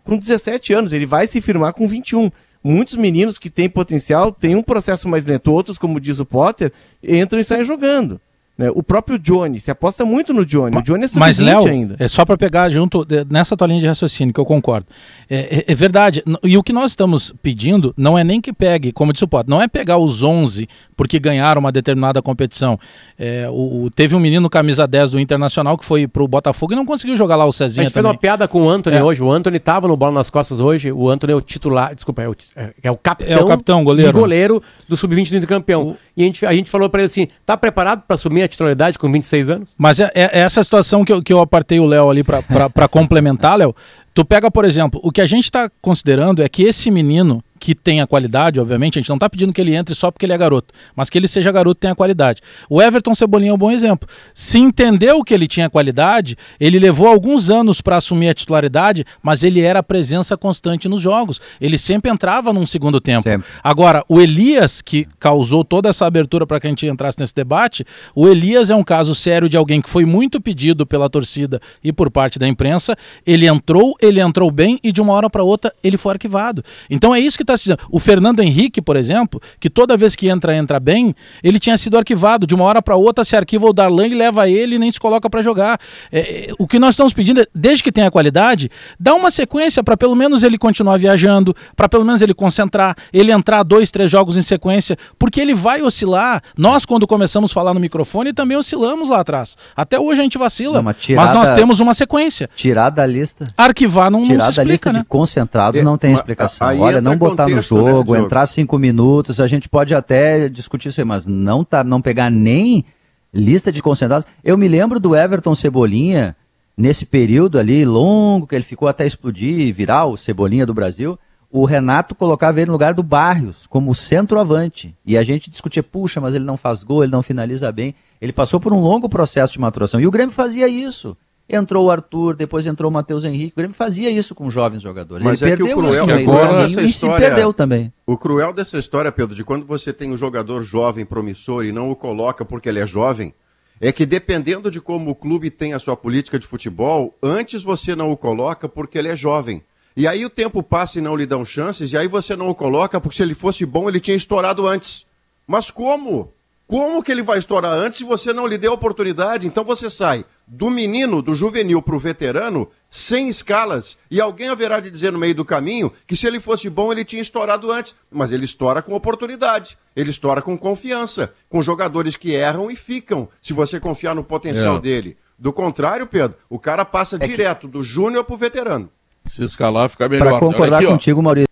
com 17 anos, ele vai se firmar com 21. Muitos meninos que têm potencial têm um processo mais lento, outros, como diz o Potter, entram e saem jogando. Né? O próprio Johnny, se aposta muito no Johnny. O Johnny é Mas, Léo, ainda. é só para pegar junto, nessa tua linha de raciocínio, que eu concordo. É, é, é, verdade. E o que nós estamos pedindo não é nem que pegue, como disse o Potter, não é pegar os 11 porque ganharam uma determinada competição. É, o, teve um menino camisa 10 do Internacional que foi pro Botafogo e não conseguiu jogar lá o Cezinha. A gente também. fez uma piada com o Anthony é. hoje. O Anthony tava no bola nas costas hoje. O Anthony é o titular, desculpa, é o, é, é o capitão. É o capitão, goleiro. goleiro do Sub-20 do Intercampeão. O... E a gente, a gente falou para ele assim: tá preparado para assumir a titularidade com 26 anos? Mas é, é essa situação que eu, que eu apartei o Léo ali para complementar, Léo. Tu pega, por exemplo, o que a gente está considerando é que esse menino que tenha qualidade, obviamente, a gente não está pedindo que ele entre só porque ele é garoto, mas que ele seja garoto e tenha qualidade. O Everton Cebolinha é um bom exemplo. Se entendeu que ele tinha qualidade, ele levou alguns anos para assumir a titularidade, mas ele era a presença constante nos jogos. Ele sempre entrava num segundo tempo. Sempre. Agora, o Elias, que causou toda essa abertura para que a gente entrasse nesse debate, o Elias é um caso sério de alguém que foi muito pedido pela torcida e por parte da imprensa. Ele entrou, ele entrou bem e de uma hora para outra ele foi arquivado. Então é isso que está se O Fernando Henrique, por exemplo, que toda vez que entra, entra bem, ele tinha sido arquivado. De uma hora para outra se arquiva o Darlan e leva ele e nem se coloca para jogar. É, é, o que nós estamos pedindo é, desde que tenha qualidade, dá uma sequência para pelo menos ele continuar viajando, para pelo menos ele concentrar, ele entrar dois, três jogos em sequência, porque ele vai oscilar. Nós, quando começamos a falar no microfone, também oscilamos lá atrás. Até hoje a gente vacila, não, mas, mas nós temos uma sequência. Tirar da lista. Arquivar não, tirar não se explica, da lista né? de concentrados não tem explicação. Olha, não botar no jogo, né, entrar cinco minutos, a gente pode até discutir isso aí, mas não, tá, não pegar nem lista de concentrados. Eu me lembro do Everton Cebolinha, nesse período ali longo, que ele ficou até explodir e virar o Cebolinha do Brasil, o Renato colocava ele no lugar do Barrios, como centroavante. E a gente discutia, puxa, mas ele não faz gol, ele não finaliza bem. Ele passou por um longo processo de maturação. E o Grêmio fazia isso. Entrou o Arthur, depois entrou o Matheus Henrique. O Grêmio fazia isso com jovens jogadores. Mas Ele é perdeu que o cruel, isso agora dessa história, e se perdeu também. O cruel dessa história, Pedro, de quando você tem um jogador jovem, promissor, e não o coloca porque ele é jovem, é que dependendo de como o clube tem a sua política de futebol, antes você não o coloca porque ele é jovem. E aí o tempo passa e não lhe dão chances, e aí você não o coloca porque se ele fosse bom ele tinha estourado antes. Mas como? Como que ele vai estourar antes se você não lhe deu oportunidade? Então você sai do menino, do juvenil para o veterano, sem escalas, e alguém haverá de dizer no meio do caminho que se ele fosse bom ele tinha estourado antes. Mas ele estoura com oportunidade, ele estoura com confiança, com jogadores que erram e ficam, se você confiar no potencial é. dele. Do contrário, Pedro, o cara passa é direto que... do júnior para o veterano. Se escalar, fica melhor. Para concordar aqui, contigo, Maurício.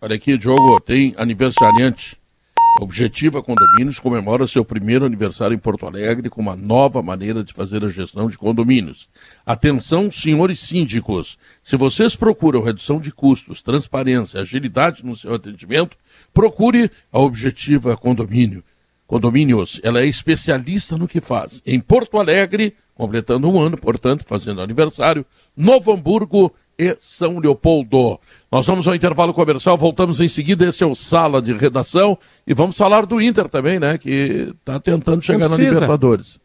Olha aqui, Diogo, tem aniversariante Objetiva Condomínios comemora seu primeiro aniversário em Porto Alegre com uma nova maneira de fazer a gestão de condomínios. Atenção, senhores síndicos! Se vocês procuram redução de custos, transparência, agilidade no seu atendimento, procure a Objetiva Condomínio. Condomínios, ela é especialista no que faz. Em Porto Alegre, completando um ano, portanto, fazendo aniversário, Novo Hamburgo e São Leopoldo. Nós vamos ao intervalo comercial, voltamos em seguida. Esse é o Sala de Redação e vamos falar do Inter também, né? Que está tentando chegar na Libertadores.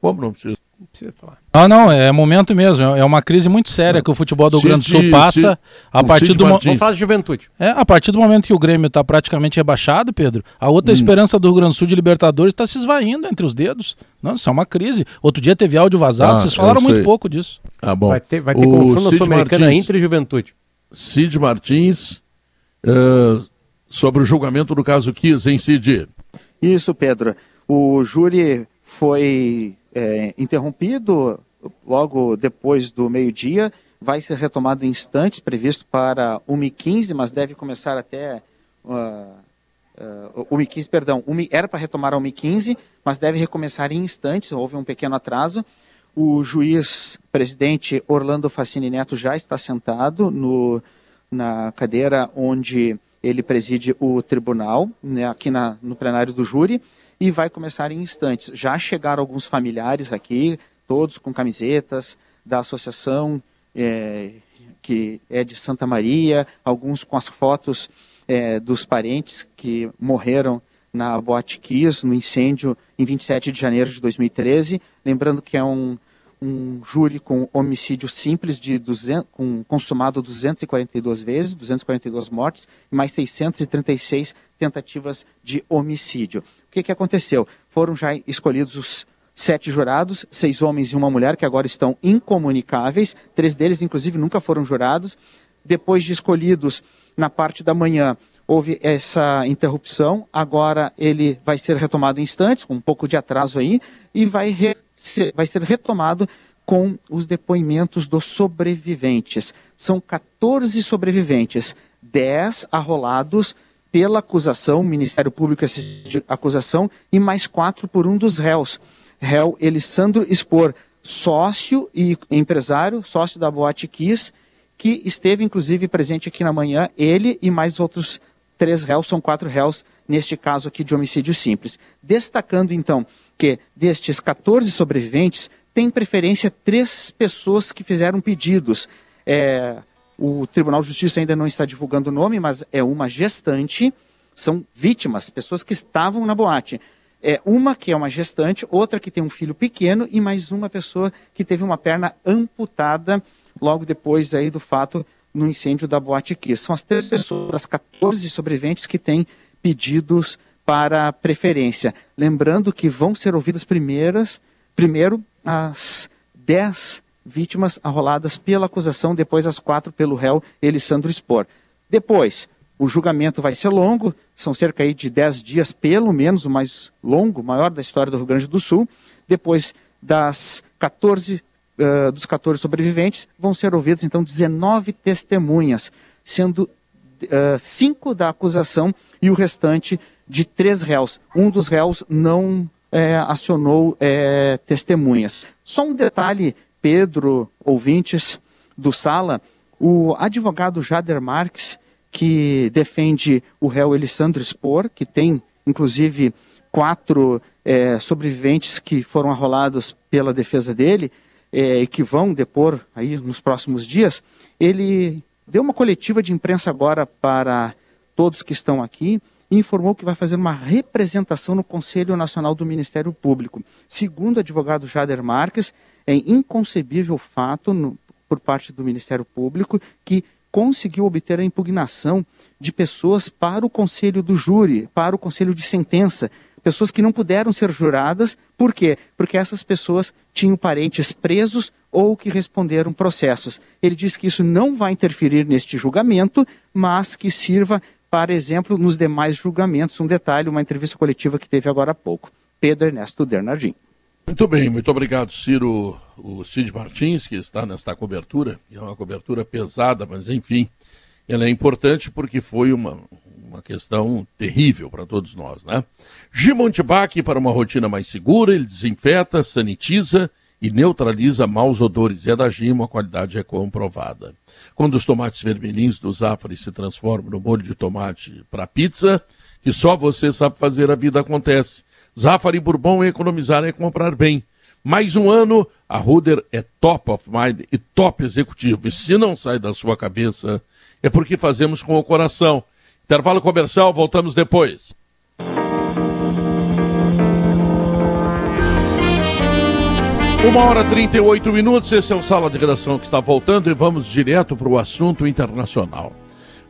Como não precisa? Não precisa falar. Ah, não, é momento mesmo. É uma crise muito séria que o futebol do Rio Grande do Sul passa a partir do momento. Vamos falar de juventude. É, a partir do momento que o Grêmio está praticamente rebaixado, Pedro, a outra hum. esperança do Rio Grande do Sul de Libertadores está se esvaindo entre os dedos. Não, isso é uma crise. Outro dia teve áudio vazado, ah, vocês falaram muito pouco disso. Ah, bom. Vai ter, vai ter confronto sul-americana entre juventude. Cid Martins, uh, sobre o julgamento do caso Kiss, em Cid? Isso, Pedro. O júri foi é, interrompido logo depois do meio-dia. Vai ser retomado em instantes, previsto para 1h15, mas deve começar até. Uh, uh, 1h15, perdão, 1, era para retomar a 1h15, mas deve recomeçar em instantes, houve um pequeno atraso. O juiz presidente Orlando Facini Neto já está sentado no, na cadeira onde ele preside o tribunal, né, aqui na, no plenário do júri e vai começar em instantes. Já chegaram alguns familiares aqui, todos com camisetas da associação é, que é de Santa Maria, alguns com as fotos é, dos parentes que morreram na Boate Kiss, no incêndio em 27 de janeiro de 2013. Lembrando que é um, um júri com homicídio simples de 200, com consumado 242 vezes, 242 mortes, mais 636 tentativas de homicídio que, que aconteceu? Foram já escolhidos os sete jurados, seis homens e uma mulher, que agora estão incomunicáveis. Três deles, inclusive, nunca foram jurados. Depois de escolhidos na parte da manhã, houve essa interrupção. Agora ele vai ser retomado em instantes, com um pouco de atraso aí, e vai, re, vai ser retomado com os depoimentos dos sobreviventes. São 14 sobreviventes, 10 arrolados pela acusação, Ministério Público assistiu acusação, e mais quatro por um dos réus. Réu Elisandro Expor, sócio e empresário, sócio da Boate Kiss, que esteve inclusive presente aqui na manhã, ele e mais outros três réus, são quatro réus neste caso aqui de homicídio simples. Destacando então que destes 14 sobreviventes, tem preferência três pessoas que fizeram pedidos. É, o Tribunal de Justiça ainda não está divulgando o nome, mas é uma gestante, são vítimas, pessoas que estavam na boate. É uma que é uma gestante, outra que tem um filho pequeno e mais uma pessoa que teve uma perna amputada logo depois aí do fato no incêndio da Boate Kiss. São as três pessoas das 14 sobreviventes que têm pedidos para preferência. Lembrando que vão ser ouvidas primeiras, primeiro as 10 vítimas arroladas pela acusação, depois as quatro pelo réu Elisandro Spor. Depois, o julgamento vai ser longo, são cerca de 10 dias, pelo menos o mais longo, maior da história do Rio Grande do Sul. Depois das 14, uh, dos 14 sobreviventes, vão ser ouvidos então 19 testemunhas, sendo uh, cinco da acusação e o restante de três réus. Um dos réus não é, acionou é, testemunhas. Só um detalhe Pedro, ouvintes do Sala, o advogado Jader Marques, que defende o réu Elisandro Spor, que tem, inclusive, quatro é, sobreviventes que foram arrolados pela defesa dele é, e que vão depor aí nos próximos dias, ele deu uma coletiva de imprensa agora para todos que estão aqui e informou que vai fazer uma representação no Conselho Nacional do Ministério Público. Segundo o advogado Jader Marques, é inconcebível fato no, por parte do Ministério Público que conseguiu obter a impugnação de pessoas para o conselho do júri, para o conselho de sentença, pessoas que não puderam ser juradas, por quê? Porque essas pessoas tinham parentes presos ou que responderam processos. Ele diz que isso não vai interferir neste julgamento, mas que sirva para exemplo nos demais julgamentos. Um detalhe, uma entrevista coletiva que teve agora há pouco. Pedro Ernesto Dernardim. Muito bem, muito obrigado, Ciro. O Cid Martins, que está nesta cobertura, é uma cobertura pesada, mas enfim, ela é importante porque foi uma, uma questão terrível para todos nós, né? Gimontibac, para uma rotina mais segura, ele desinfeta, sanitiza e neutraliza maus odores. É da Gimo, a qualidade é comprovada. Quando os tomates vermelhinhos do Zafari se transformam no molho de tomate para pizza, que só você sabe fazer, a vida acontece. Zafari Bourbon economizar é comprar bem. Mais um ano, a Ruder é top of mind e top executivo. E se não sai da sua cabeça, é porque fazemos com o coração. Intervalo comercial, voltamos depois. Uma hora e 38 minutos, esse é o Sala de Redação que está voltando e vamos direto para o assunto internacional.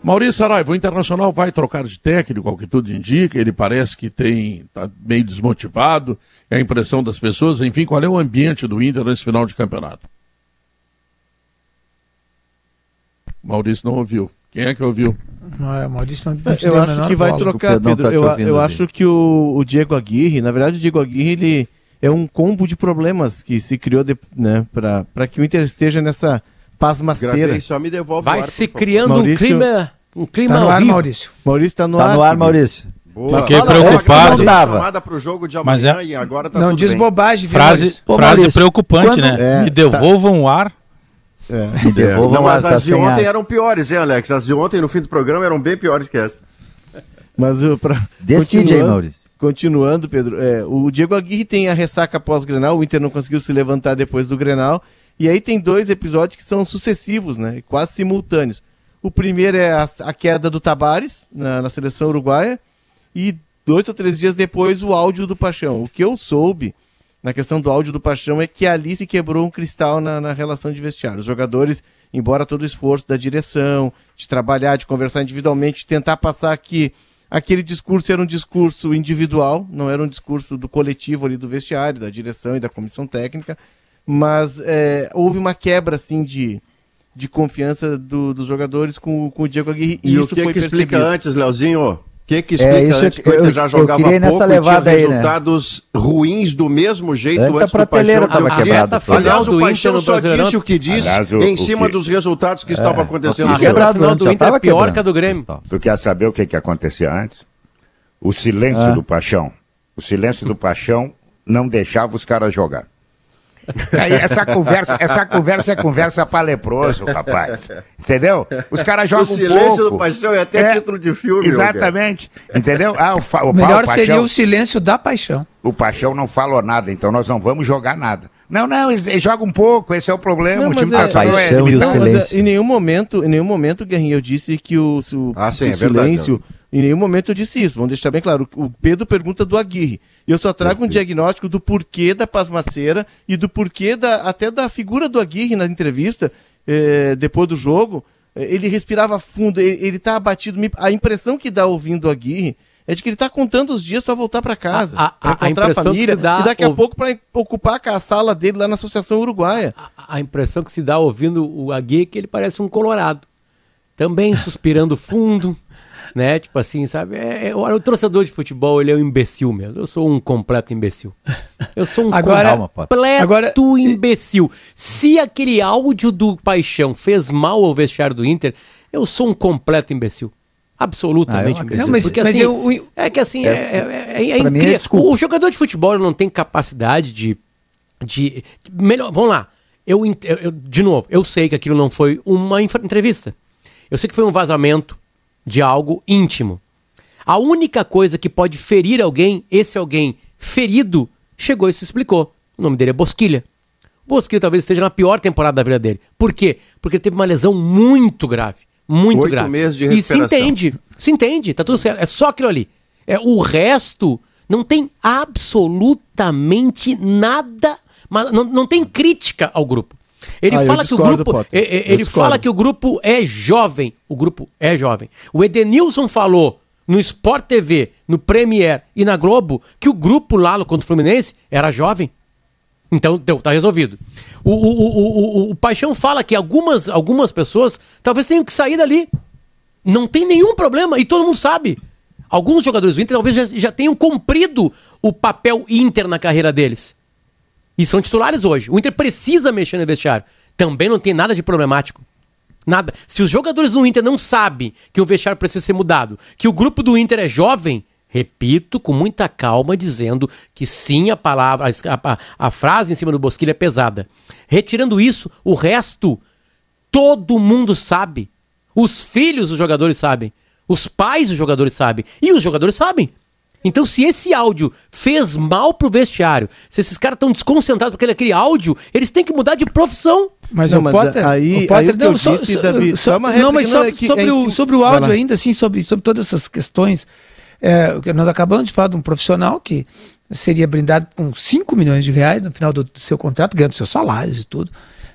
Maurício Saraiva, o Internacional vai trocar de técnico, ao que tudo indica, ele parece que tem está meio desmotivado, é a impressão das pessoas, enfim, qual é o ambiente do Inter nesse final de campeonato? Maurício não ouviu. Quem é que ouviu? Ah, Maurício não, não Eu acho que vai trocar, Pedro. Tá eu, eu acho que o, o, Diego Aguirre, na verdade, o Diego Aguirre, ele é um combo de problemas que se criou de, né, para que o Inter esteja nessa pasmaceira. só me devolve Vai ar, se criando Maurício, um clima, um clima tá no ar, Maurício. Maurício está no tá ar. no ar, Maurício. Boa. Fiquei preocupado. Chamada pro jogo de amanhã Mas é... e agora tá Não diz bem. bobagem, viu, Frase, Pô, frase preocupante, quando... né? É, me devolvam tá... o ar. É. Me devolvam Não, mas tá as de ontem ar. eram piores, hein, Alex? As de ontem, no fim do programa, eram bem piores que essa. Mas uh, pra... Decide aí, Maurício. Continuando, Pedro, é, o Diego Aguirre tem a ressaca pós-Grenal, o Inter não conseguiu se levantar depois do Grenal, e aí tem dois episódios que são sucessivos, né, quase simultâneos. O primeiro é a, a queda do Tabares na, na, seleção uruguaia, e dois ou três dias depois o áudio do Paixão. O que eu soube na questão do áudio do Paixão é que ali se quebrou um cristal na, na relação de vestiário. Os jogadores, embora todo o esforço da direção, de trabalhar, de conversar individualmente, de tentar passar que aquele discurso era um discurso individual, não era um discurso do coletivo ali do vestiário, da direção e da comissão técnica, mas é, houve uma quebra assim de, de confiança do, dos jogadores com, com o Diego Aguirre. E, e isso o que, foi que explica antes, Leozinho? O que, que é, explica é, isso antes que eu, já jogava eu nessa pouco levada aí, resultados né? ruins do mesmo jeito antes, antes a prateleira estava quebrada. Aliás, o Paixão só disse o que disse Aliás, o, em cima que... dos resultados que é, estavam acontecendo. A quebra final do Inter é pior que a do Grêmio. Tu quer saber o que, que acontecia antes? O silêncio ah. do Paixão. O silêncio do Paixão não deixava os caras jogar. Aí, essa conversa, essa conversa é conversa para leproso, rapaz. Entendeu? Os caras jogam o silêncio pouco. do paixão é até é, título de filme. Exatamente. Entendeu? Ah, o, o, melhor o paixão, seria o silêncio da paixão. O paixão não falou nada, então nós não vamos jogar nada. Não, não, jogam um pouco, esse é o problema. Não, o time é, a paixão é, e o não, silêncio. em nenhum momento, em nenhum momento, Guerrinho, eu disse que o, o, ah, sim, o é silêncio. Verdade, em nenhum momento eu disse isso, vamos deixar bem claro. O Pedro pergunta do Aguirre. E eu só trago um diagnóstico do porquê da pasmaceira e do porquê da, até da figura do Aguirre na entrevista, eh, depois do jogo. Eh, ele respirava fundo, ele, está abatido. A impressão que dá ouvindo o Aguirre é de que ele está contando os dias para voltar para casa, a, a, a, a família dá, e daqui a pouco para ocupar a sala dele lá na Associação Uruguaia. A, a, impressão que se dá ouvindo o Aguirre é que ele parece um colorado, também suspirando fundo, né? Tipo assim, sabe? É, é, o torcedor de futebol, ele é um imbecil mesmo. Eu sou um completo imbecil. Eu sou um agora, completo agora, imbecil. Se aquele áudio do Paixão fez mal ao vestiário do Inter, eu sou um completo imbecil. Absolutamente ah, imbecil. Não, mas, porque mas assim, eu, é que assim, é, é, é, é incrível. o jogador de futebol não tem capacidade de, de. Melhor, vamos lá. Eu, eu, de novo, eu sei que aquilo não foi uma entrevista. Eu sei que foi um vazamento de algo íntimo. A única coisa que pode ferir alguém, esse alguém ferido, chegou e se explicou. O nome dele é Bosquilha. Bosquilha talvez esteja na pior temporada da vida dele. Por quê? Porque ele teve uma lesão muito grave. Muito Oito grave. meses de e se entende. Se entende, tá tudo certo. É só aquilo ali. É, o resto não tem absolutamente nada. Mas não, não tem crítica ao grupo. Ele Ah, fala que o grupo. Potter. ele fala que o grupo é jovem. O grupo é jovem. O Edenilson falou no Sport TV, no Premier e na Globo que o grupo lá contra o Fluminense era jovem. Então, deu, tá resolvido. O, o, o, o, Paixão fala que algumas, algumas pessoas talvez tenham que sair dali. Não tem nenhum problema, e todo mundo sabe. Alguns jogadores do Inter talvez já, já tenham cumprido o papel Inter na carreira deles. E são titulares hoje. O Inter precisa mexer no vestiário. Também não tem nada de problemático. Nada. Se os jogadores do Inter não sabem que o vestiário precisa ser mudado, que o grupo do Inter é jovem, repito com muita calma, dizendo que sim, a palavra, a, a- a frase em cima do Bosquilha é pesada. Retirando isso, o resto, todo mundo sabe. Os filhos dos jogadores sabem. Os pais dos jogadores sabem. E os jogadores sabem. Então, se esse áudio fez mal pro vestiário, se esses caras estão desconcentrados porque aquele áudio, eles têm que mudar de profissão. Mas Não, o mas Potter, aí- o Potter aí não, só, disse, só- Davi, só- só uma não, mas só, é que- sobre, é o, sobre o áudio ainda, assim, sobre, sobre todas essas questões, é, nós acabamos de falar de um profissional que seria brindado com 5 milhões de reais no final do, do seu contrato, ganhando seus salários e tudo,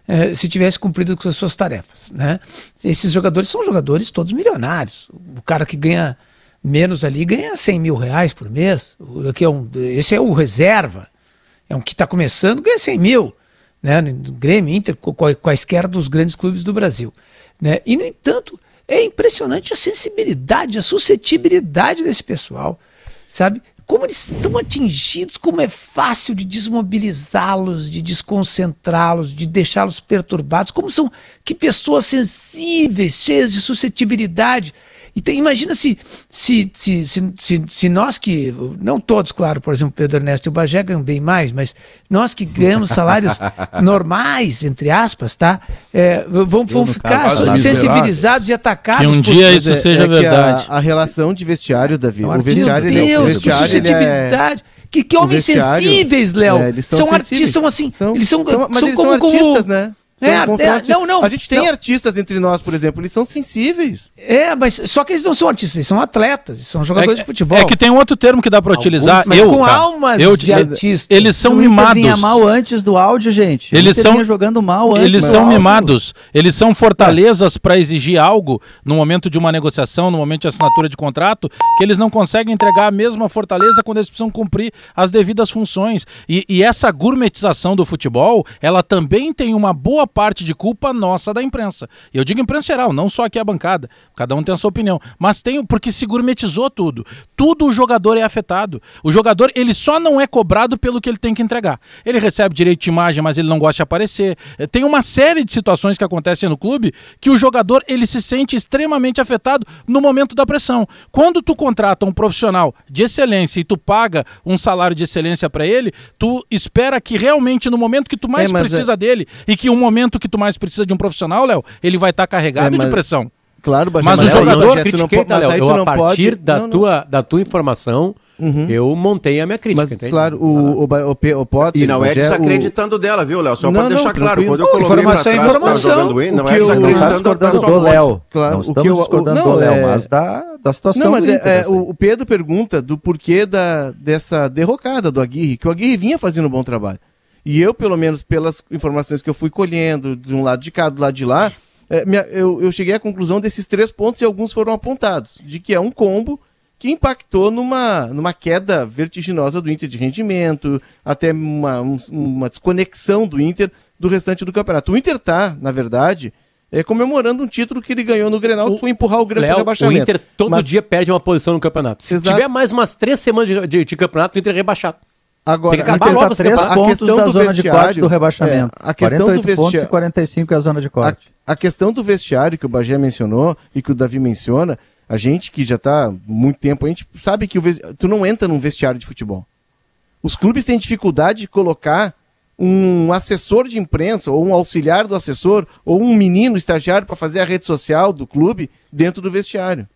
é, se tivesse cumprido com as suas tarefas. Né? Esses jogadores são jogadores todos milionários. O cara que ganha menos ali ganha 100 mil reais por mês. Que é um, esse é o reserva. É um que está começando, ganha 100 mil. Né? No Grêmio, Inter, quaisquer dos grandes clubes do Brasil. Né? E, no entanto, é impressionante a sensibilidade, a suscetibilidade desse pessoal. Sabe? Como eles estão atingidos, como é fácil de desmobilizá-los, de desconcentrá-los, de deixá-los perturbados. Como são que pessoas sensíveis, cheias de suscetibilidade. Então, imagina se, se, se, se, se, se nós que, não todos, claro, por exemplo, Pedro Ernesto e o Bagé ganham bem mais, mas nós que ganhamos salários normais, entre aspas, tá? É, vamos, vamos ficar caso, sensibilizados e atacados. Que um por- dia Mas isso é- seja é verdade. A, a relação de vestiário, Davi. Meu o vestiário, ele é- Deus, o que vestiário, é- suscetibilidade. Que, que homens sensíveis, Léo. é, eles são são sensíveis. artistas, são assim. São- eles são, são- mas são eles como, são como- artistas, né? É, é, artistas. não, não. A gente tem não. artistas entre nós, por exemplo, eles são sensíveis. É, mas só que eles não são artistas, eles são atletas, eles são jogadores de futebol. É que tem um outro termo que dá pra utilizar. mas eu, com cara, almas eu, de artistas. Eles são O Inter mimados. vinha mal antes do áudio, gente. Eles Inter são- vinha jogando mal antes Eles são áudio. mimados, eles são fortalezas para exigir algo no momento de uma negociação, no momento de assinatura de contrato, que eles não conseguem entregar a mesma fortaleza quando eles precisam cumprir as devidas funções. E, e essa gourmetização do futebol, ela também tem uma boa parte de culpa nossa da imprensa. E eu digo imprensa geral, não só aqui a bancada. Cada um tem a sua opinião. Mas tem, porque se gourmetizou tudo. Tudo o jogador é afetado. O jogador, ele só não é cobrado pelo que ele tem que entregar. Ele recebe direito de imagem, mas ele não gosta de aparecer. Eh, Tem uma série de situações que acontecem no clube que o jogador, ele se sente extremamente afetado no momento da pressão. Quando tu contrata um profissional de excelência e tu paga um salário de excelência para ele, tu espera que realmente no momento que tu mais É, precisa dele e que o momento que tu mais precisa de um profissional, Léo, ele vai estar carregado É, de mas- pressão. Claro, Bagé, Mas o aí, jogador- eu critiquei, tá, mas Léo? Eu, a partir pode- da, não, não. Tua, da tua informação, Uhum. eu montei a minha crítica. Mas, entende? claro, o, o, Ba- o, P- o Potter... E não é Bagé, o- desacreditando dela, viu, Léo? Só Não, pra não, deixar claro, quando eu coloquei informação é pra trás, informação. jogando in, não O é eu- Não está desacreditando da do. Léo. Claro, não o que estamos eu- discordando do Léo, é- mas da, da situação Não, mas é, é, o, o Pedro pergunta do porquê da, dessa derrocada do Aguirre, que o Aguirre vinha fazendo um bom trabalho. E eu, pelo menos pelas informações que eu fui colhendo, de um lado de cá, do lado de lá, é, minha- eu, eu cheguei à conclusão desses três pontos e alguns foram apontados, de que é um combo que impactou numa, numa queda vertiginosa do Inter de rendimento, até uma, um- uma desconexão do Inter do restante do campeonato. O Inter tá, na verdade, é, comemorando um título que ele ganhou no Grenal, que foi empurrar o Grêmio pro o rebaixamento. Inter todo Mas- dia perde uma posição no campeonato. Se Exato. tiver mais umas três semanas de, de- de campeonato, o Inter é rebaixado. Agora, Tem que acabar logo três pontos da do zona de corte do rebaixamento. é, a questão do 48 pontos vestiário- e 45 é a zona de corte. A, a questão do vestiário que o Bagé mencionou e que o Davi menciona, a gente que já está há muito tempo, a gente sabe que o tu não entra num vestiário de futebol. Os clubes têm dificuldade de colocar um assessor de imprensa, ou um auxiliar do assessor, ou um menino estagiário para fazer a rede social do clube dentro do vestiário.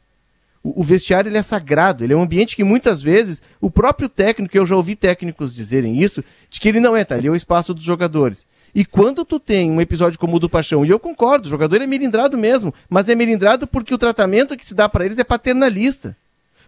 O, vestiário ele é sagrado, ele é um ambiente que muitas vezes o próprio técnico, eu já ouvi técnicos dizerem isso, de que ele não entra, ali é o espaço dos jogadores. E quando tu tem um episódio como o do Paixão, e eu concordo, o jogador é melindrado mesmo, mas é melindrado porque o tratamento que se dá para eles é paternalista.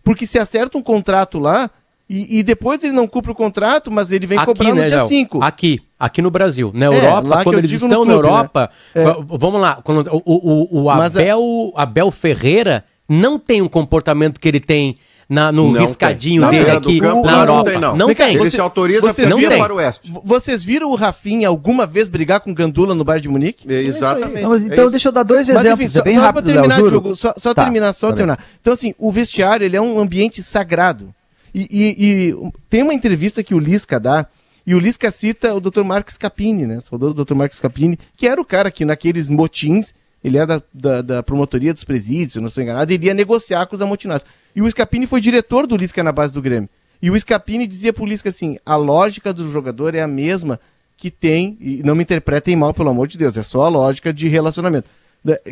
Porque se acerta um contrato lá, e, e, depois ele não cumpre o contrato, mas ele vem aqui, cobrar no né, dia 5. Aqui, aqui no Brasil. Na é, Europa, quando eles estão clube, na né? Europa, né? é. vamos lá, o, o, o Abel, a... Abel Ferreira não tem um comportamento que ele tem na, no não riscadinho tem. dele aqui campo, na Europa. Não tem, não. não tem. Ele se autoriza vocês não tem. para o oeste. Vocês viram o Rafinha alguma vez brigar com Gandula no bar de Munique? É, exatamente. Não, então é deixa eu dar dois mas, exemplos, enfim, é bem só, rápido, só terminar, Léo, Só, só tá, terminar, só tá terminar. Então assim, o vestiário ele é um ambiente sagrado. E, e, e, tem uma entrevista que o Lisca dá, e o Lisca cita o Dr. Marcos Capini, né? Saudoso Dr. Marcos Capini, que era o cara que naqueles motins, ele era da, da, da promotoria dos presídios, se não estou enganado, ele ia negociar com os amotinados. E o Scapini foi diretor do Lisca na base do Grêmio. E o Scapini dizia pro Lisca assim: a lógica do jogador é a mesma que tem, e não me interpretem mal, pelo amor de Deus, é só a lógica de relacionamento,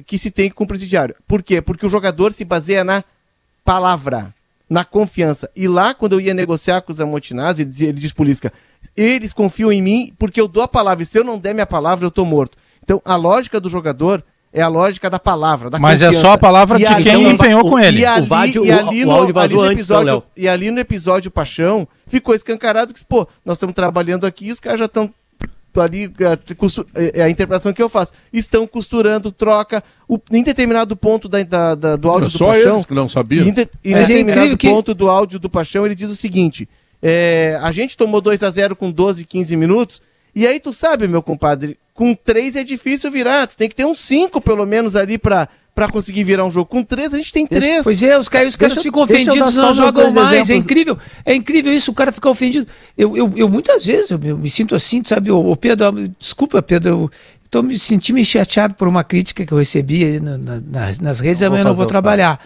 que se tem com o presidiário. Por quê? Porque o jogador se baseia na palavra na confiança. E lá, quando eu ia negociar com os amotinados, ele, dizia, ele diz polícia, eles confiam em mim porque eu dou a palavra. E se eu não der minha palavra, eu tô morto. Então, a lógica do jogador é a lógica da palavra, da Mas confiança. é só a palavra de quem empenhou com ele. E ali, o, e ali o, no, ali no então, episódio, antes, e ali no episódio Paixão, ficou escancarado que, pô, nós estamos trabalhando aqui e os caras já estão ali é, é a interpretação que eu faço. Estão costurando, troca. O, em determinado ponto da, da, da do áudio do só Paixão. Eles que não sabiam. Em, de, em é determinado ponto que... do áudio do Paixão, ele diz o seguinte: é, a gente tomou 2 a 0 com 12, 15 minutos. E aí, tu sabe, meu compadre, com 3 é difícil virar. Tu tem que ter uns 5 pelo menos ali para para conseguir virar um jogo. Com três, a gente tem três. Pois é, os, caras, os caras ficam ofendidos, não jogam mais. É exemplos. É incrível. É incrível isso, o cara fica ofendido. Eu, eu, eu muitas vezes eu, eu me sinto assim, sabe? O, Pedro, desculpa, Pedro, eu tô me sentindo chateado por uma crítica que eu recebi na, na, nas, nas redes, amanhã eu não vou trabalhar.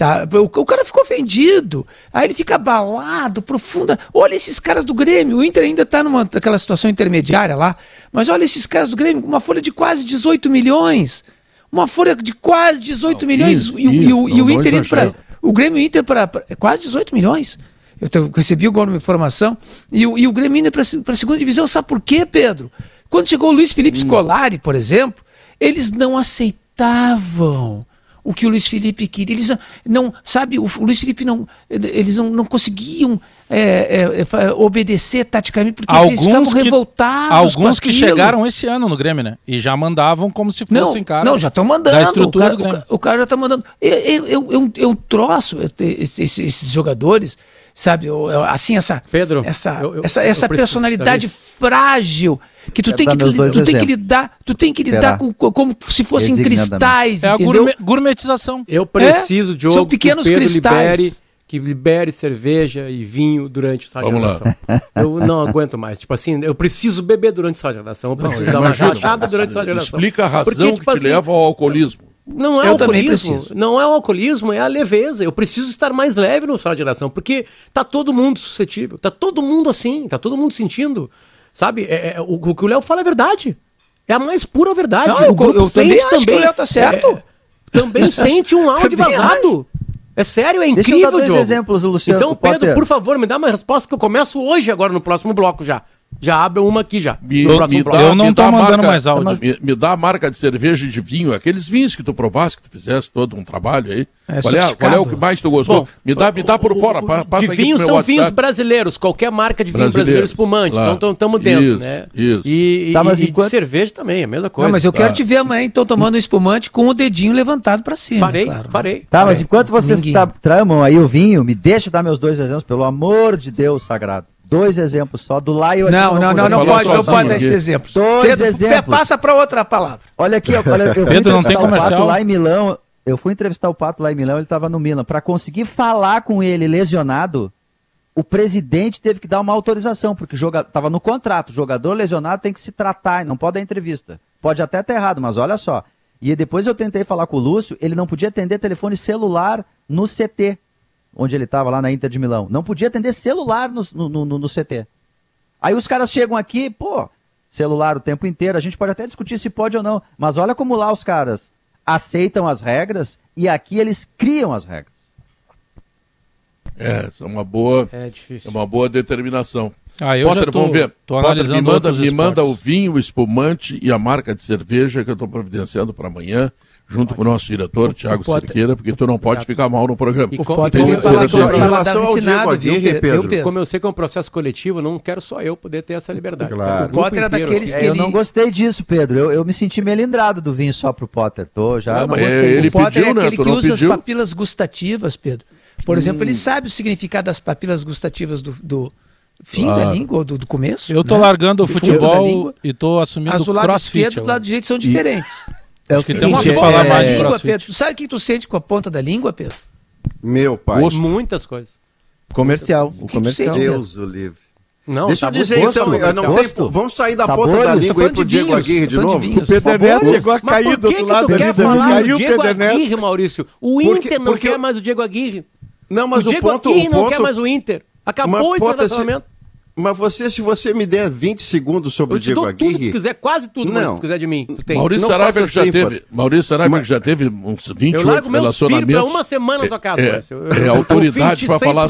Tá? O, o, cara ficou ofendido. Aí ele fica abalado, profunda. Olha esses caras do Grêmio. O Inter ainda está numa aquela situação intermediária lá. Mas olha esses caras do Grêmio com uma folha de quase 18 milhões uma folha de quase 18 não, milhões isso, e, isso, e, o, e o Inter indo para. O Grêmio Inter para é quase 18 milhões. Eu recebi agora uma informação. E, o, e o Grêmio Inter para a segunda divisão, sabe por quê, Pedro? Quando chegou o Luiz Felipe hum. Scolari, por exemplo, eles não aceitavam o que o Luiz Felipe queria. Eles não, sabe, o, Luiz Felipe não, eles não, não conseguiam é, é, é, obedecer taticamente porque alguns eles ficavam que, revoltados. Alguns que chegaram esse ano no Grêmio, né? E já mandavam como se fossem caras. Não, já estão mandando. Da estrutura o, cara, o, o, cara já está mandando. Eu, eu, eu, eu troço esses, esses jogadores sabe? Assim, essa, Pedro, essa, eu, eu, essa, essa personalidade frágil que tu tem que, tu tem que lidar, tu tem que lidar com, como se fossem cristais, É entendeu? a gourmetização. Eu preciso, é? Diogo, São pequenos que cristais. Libere, que libere cerveja e vinho durante o sala Vamos de redação. Lá. Eu não aguento mais. Tipo assim, eu preciso beber durante o sala de redação. Eu preciso não, dar uma rachada durante o sala de redação. Explica a razão Porque, tipo que te assim, leva ao alcoolismo. Não é eu alcoolismo, não é o alcoolismo, é a leveza. Eu preciso estar mais leve no sala de redação, porque tá todo mundo suscetível, tá todo mundo assim, tá todo mundo sentindo. Sabe? É, é, o, o, que o Léo fala é verdade. É a mais pura verdade. Não, o eu, eu também acho também, que o Léo tá certo. É, também sente um áudio vazado. É sério, é incrível, Deixa eu dar dois exemplos, Luciano. Então, Pedro, Potter. por favor, me dá uma resposta que eu começo hoje, agora, no próximo bloco já. Já abre uma aqui já. Me, me dá, eu não tô mandando marca, mais áudio. Me, me, dá a marca de cerveja e de vinho, aqueles vinhos que tu provaste, que tu fizesse todo um trabalho aí. É, qual, é, qual, é, o que mais tu gostou? Bom, me, dá, me dá por fora. passa de vinho são vinhos brasileiros, qualquer marca de vinho brasileiro espumante. Lá. Então estamos dentro, isso, né? Isso. E, tá, mas e, enquanto... de cerveja também, a mesma coisa. Não, mas eu quero tá. te ver amanhã, então, tomando um espumante com o dedinho levantado para cima. Farei, claro. farei. Tá, mas enquanto vocês tramam aí o vinho, me deixa dar meus dois exemplos, pelo amor de Deus sagrado dois exemplos só do lá e Não, não, não, não pode, não pode dar esse exemplo. Dois Pedro, exemplos. Passa para outra palavra. Olha aqui, olha, eu Pedro, não tem comercial. lá em Milão. Eu fui entrevistar o Pato lá em Milão, ele estava no Milan. Para conseguir falar com ele lesionado, o presidente teve que dar uma autorização, porque estava no contrato. Jogador lesionado tem que se tratar, não pode dar entrevista. Pode até estar errado, mas olha só. E depois eu tentei falar com o Lúcio, ele não podia atender telefone celular no CT onde ele estava lá na Inter de Milão. Não podia atender celular no, no, no, no, CT. Aí os caras chegam aqui, pô, celular o tempo inteiro. A gente pode até discutir se pode ou não, mas olha como lá os caras aceitam as regras e aqui eles criam as regras. É, é uma boa, é, difícil. é uma boa determinação. Ah, eu Potter, já tô, vamos ver. Tô Potter, me manda, me manda o vinho, o espumante e a marca de cerveja que eu estou providenciando para amanhã junto com o nosso diretor, Tiago Cerqueira, porque tu não pode ficar mal no programa. E como, tem em relação ao Diego Aguirre, Pedro, Pedro, como eu sei que é um processo coletivo, não quero só eu poder ter essa liberdade. Claro. O Potter é daqueles que é, ele... Eu não gostei disso, Pedro. Eu, eu me senti melindrado do vinho só pro Potter. Tô, já não, não gostei. Ele o Potter pediu, é aquele né? que usa pediu? as papilas gustativas, Pedro. Por hum. exemplo, ele sabe o significado das papilas gustativas do, do fim da língua, ou do, do, começo. Eu tô né? largando o futebol e tô assumindo As do lado esquerdo e do lado direito são diferentes. E... É o que temos que falar mais de língua, Pedro. Sabe o que tu sente com a ponta da língua, Pedro? Meu pai. Gosto. Muitas coisas. Comercial. O comercial. Deus o livre. Não, Deixa eu dizer gosto, então, eu não tem, vamos sair da Sabores. ponta da língua aí pro Diego Aguirre de novo. O Pedro Ernesto chegou a cair do outro lado da vida. Caiu o Diego Aguirre, Maurício. O Inter não quer mais o Diego Aguirre. Não, mas o, Diego Aguirre não quer mais o Inter. Acabou esse relacionamento. Mas você, se você me der 20 segundos sobre o Diego Aguirre... tudo que quiser, quase tudo não. que tu quiser de mim. Tu tem. Maurício Saraiva assim, já teve, Maurício Saraiva Mas... já teve uns 28 eu largo relacionamentos. Eu uma semana na tua casa. É, é, é autoridade para falar...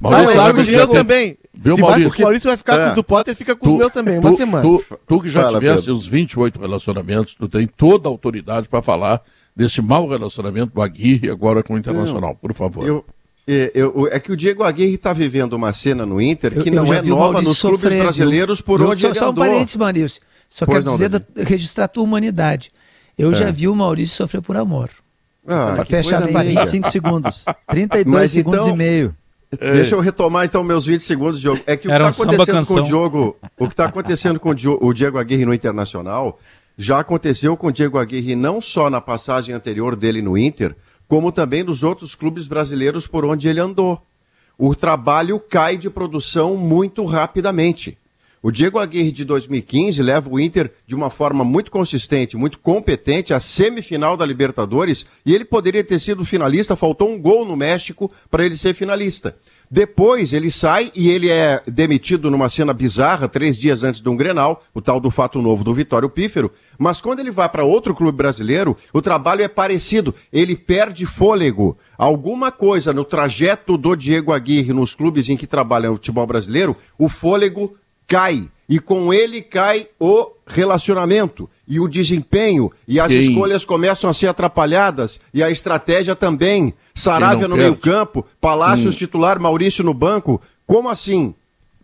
Maurício ah, largo os meus também. Viu, Maurício? Vai, o Maurício vai ficar é. com os do Potter, fica com tu, os meus também, uma tu, semana. Tu, tu que já Fala, tivesse Pedro. os 28 relacionamentos, tu tem toda a autoridade para falar desse mau relacionamento do Aguirre agora com o Internacional, não, por favor. Eu, é, eu, é, que o Diego Aguirre está vivendo uma cena no Inter que eu, não eu é nova nos clubes sofrer, brasileiros por onde só, ele só andou. Só um parênteses, Maurício. Só pois quero não, dizer, da, registrar a tua humanidade. Eu é. já vi o Maurício sofrer por amor. Ah, Para fechar parênteses. 25 segundos. 32 Mas segundos então, e meio. Deixa eu retomar então meus 20 segundos, Diogo. É que o que está acontecendo com o Diogo, o que está acontecendo com o Diego Aguirre no Internacional, já aconteceu com o Diego Aguirre não só na passagem anterior dele no Inter, como também nos outros clubes brasileiros por onde ele andou. O trabalho cai de produção muito rapidamente. O Diego Aguirre de 2015 leva o Inter de uma forma muito consistente, muito competente à semifinal da Libertadores e ele poderia ter sido finalista, faltou um gol no México para ele ser finalista. Depois ele sai e ele é demitido numa cena bizarra, três dias antes de um Grenal, o tal do fato novo do Vitório Pífero. Mas quando ele vai para outro clube brasileiro, o trabalho é parecido. Ele perde fôlego. Alguma coisa no trajeto do Diego Aguirre nos clubes em que trabalha no futebol brasileiro, o fôlego cai. E com ele cai o relacionamento e o desempenho e as Sim. escolhas começam a ser atrapalhadas e a estratégia também. Saravia no meio-campo, Palácios hum. titular, Maurício no banco. Como assim?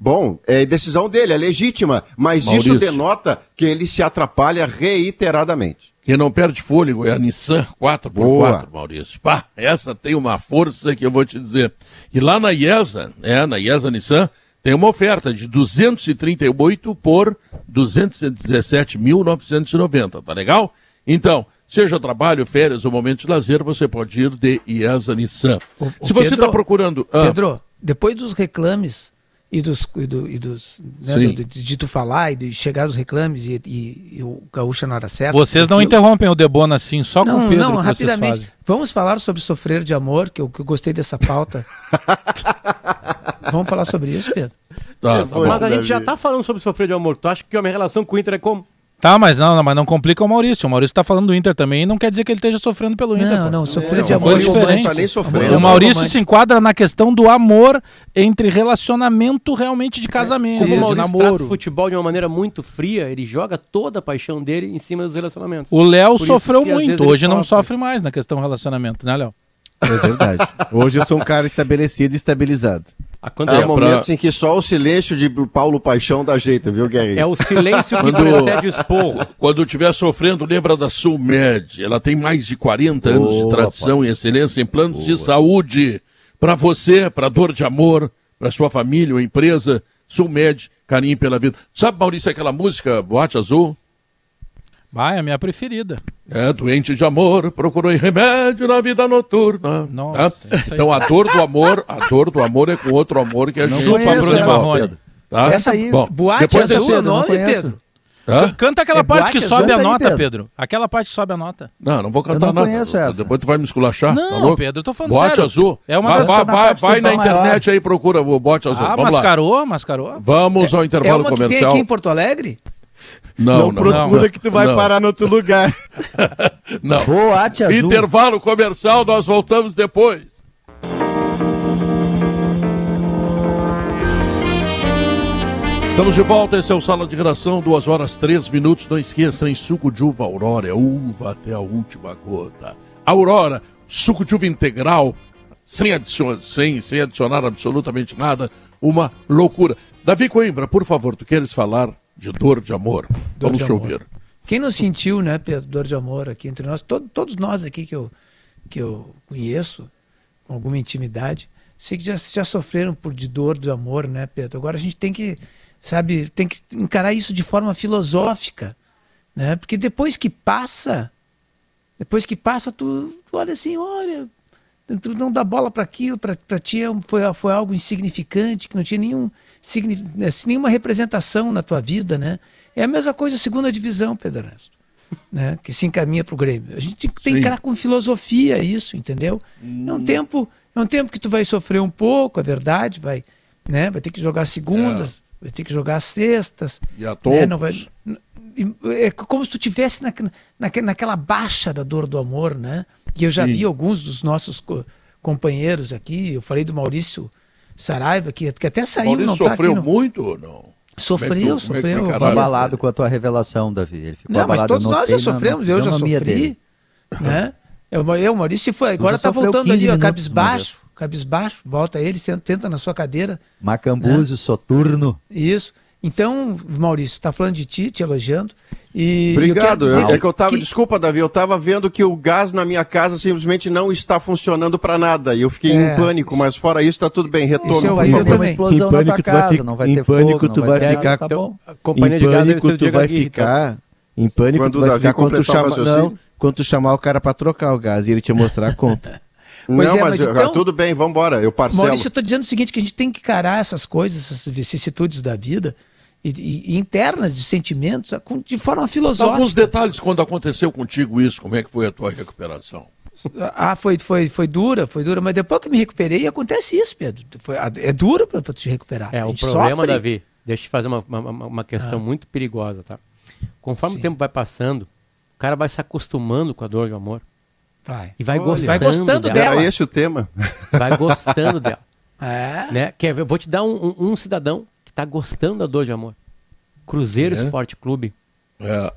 Bom, é decisão dele, é legítima, mas Maurício. isso denota que ele se atrapalha reiteradamente. Quem não perde fôlego é a Nissan 4x4, Boa. Maurício. Pá, essa tem uma força que eu vou te dizer. E lá na IESA, é, na IESA Nissan, tem uma oferta de 238 por 217.990, tá legal? Então, seja trabalho, férias ou momento de lazer, você pode ir de IESA Nissan. O, o Se você está procurando... Ah, Pedro, depois dos reclames e dos, e, do, e dos né, do, de, de, tu falar e de chegar os reclames e, e, e o gaúcho na hora certa. Vocês não interrompem o Debona assim, só não, com o Pedro Não, rapidamente. Vamos falar sobre sofrer de amor, que eu, que eu gostei dessa pauta. Vamos falar sobre isso, Pedro? Tá, tá mas a gente já tá falando sobre sofrer de amor. Tu acha que a minha relação com o Inter é como? Tá, mas não, não, mas não complica o Maurício. O Maurício tá falando do Inter também e não quer dizer que ele esteja sofrendo pelo Inter. Não, pô. não, sofrer de amor é diferente. Tá nem sofrendo. O Maurício se enquadra na questão do amor entre relacionamento realmente de casamento, Como o Maurício de namoro. trata o futebol de uma maneira muito fria, ele joga toda a paixão dele em cima dos relacionamentos. O Léo sofreu muito, hoje não sofre mais na questão relacionamento, né, Léo? É verdade. Hoje eu sou um cara estabelecido e estabilizado. Há é, momentos pra... em que só o silêncio de Paulo Paixão dá jeito, viu, Guerreiro? É o silêncio que quando, precede o esporro. Quando estiver sofrendo, lembra da Sulmed. Ela tem mais de 40 anos de tradição e excelência em planos Boa. de saúde. Para você, para dor de amor, para sua família ou empresa, Sulmed, carinho pela vida. Sabe, Maurício, aquela música Boate Azul? Vai, é a minha preferida. É, doente de amor, procurou remédio na vida noturna. Nossa. Tá? Então a dor do amor, a dor do amor é com outro amor que é chupa Bruno Tá? Essa aí, Bom, boate depois azul é o nome, Pedro? Hã? Canta aquela é parte que sobe a nota, Pedro. Pedro. Aquela parte que sobe a nota. Não, não vou cantar eu não nada. Essa. Depois tu vai me esculachar. Não, tá Pedro, eu tô falando bote sério. azul. É uma vai, das vai, vai, vai na internet maior. aí procura o bote azul. Ah, Vamos mascarou, lá. mascarou. Vamos é, ao intervalo é uma comercial. Que tem aqui em Porto Alegre? Não, não, não procura não, que tu vai parar no outro lugar. não. Azul. Intervalo comercial, nós voltamos depois. Estamos de volta, esse é o Sala de Redação, duas horas três minutos. Não esqueça, em suco de uva Aurora, é uva até a última gota. Aurora, suco de uva integral, sem, adicion... sem, sem adicionar absolutamente nada, uma loucura. Davi Coimbra, por favor, tu queres falar de dor de amor? Dor Vamos de te amor. ouvir. Quem não sentiu, né, Pedro, dor de amor aqui entre nós, todo, todos nós aqui que eu, que eu conheço, com alguma intimidade, sei que já, já sofreram por de dor de amor, né, Pedro? Agora a gente tem que sabe? Tem que encarar isso de forma filosófica, né? Porque depois que passa, depois que passa, tu, tu olha assim, olha, tu não dá bola para aquilo, para ti é foi, foi algo insignificante, que não tinha nenhum, assim, nenhuma representação na tua vida, né? É a mesma coisa a segunda divisão, Pedro Ernesto, né? Que se encaminha para o Grêmio. A gente tem que encarar com filosofia isso, entendeu? Hum. É um hum. tempo, é um tempo que tu vai sofrer um pouco, é verdade, vai, né? Vai ter que jogar segundas, é vai ter que jogar as cestas. E a todos. Né? Não vai, é como se tu tivesse na, na, naquela baixa da dor do amor, né? E eu já Sim. vi alguns dos nossos co companheiros aqui, eu falei do Maurício Saraiva, que, que até saiu, Maurício não tá sofreu aqui, muito ou não? Sofreu, é sofreu. Ficou abalado com a tua revelação, Davi. Ele ficou não, mas todos nós já sofremos, eu já sofri, dele. né? Eu, eu, Maurício foi, agora tá voltando ali, ó, cabisbaixo, cabisbaixo, volta ele, tenta na sua cadeira. Macambúzio, né? soturno. Isso. Então, Maurício, está falando de ti, te elogiando. E Obrigado. Eu é que eu tava, que... desculpa, Davi, eu estava vendo que o gás na minha casa simplesmente não está funcionando para nada. E eu fiquei é, em pânico, mas fora isso está tudo bem. Retorno. Isso é vai ter uma explosão em pânico, na tua casa, não vai ter em pânico, fogo, tu vai, vai ficar. Tá bom. Em pânico tu vai ficar. Em pânico tu vai ficar quando tu chamar, não, quando tu chamar o cara para trocar o gás e ele te mostrar a conta. Pois não, é, mas, mas então, tudo bem, vamos embora, eu parcelo. Maurício, eu estou dizendo o seguinte, que a gente tem que encarar essas coisas, essas vicissitudes da vida, e, e, internas de sentimentos, de forma filosófica. Alguns detalhes quando aconteceu contigo isso, como é que foi a tua recuperação? Ah, foi, foi, foi dura, foi dura, mas depois que me recuperei, acontece isso, Pedro. Foi, é duro para te recuperar. É, o problema, sofre. Davi, deixa eu te fazer uma, uma, uma questão ah. muito perigosa, tá? Conforme Sim. o tempo vai passando, o cara vai se acostumando com a dor de amor. Vai. E vai Olha, gostando, vai gostando dela. dela. Era esse o tema. Vai gostando dela. É. Né? Quer ver? Eu vou te dar um, um, um cidadão está gostando da dor de amor. Cruzeiro é. Esporte Clube. É.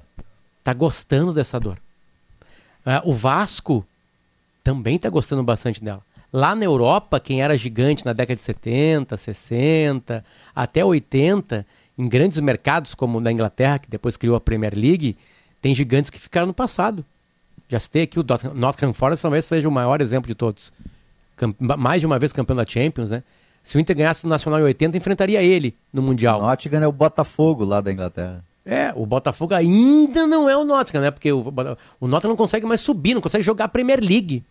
Tá gostando dessa dor. É, o Vasco também está gostando bastante dela. Lá na Europa, quem era gigante na década de 70, 60, até 80, em grandes mercados como na Inglaterra, que depois criou a Premier League, tem gigantes que ficaram no passado. Já citei aqui o Nottingham Forest, talvez seja o maior exemplo de todos. mais de uma vez campeão da Champions, né? Se o Inter ganhasse o Nacional em 80, enfrentaria ele no Mundial. O Nottingham é o Botafogo lá da Inglaterra. É, o Botafogo ainda não é o Nottingham, né? Porque o, o Nottingham não consegue mais subir, não consegue jogar a Premier League.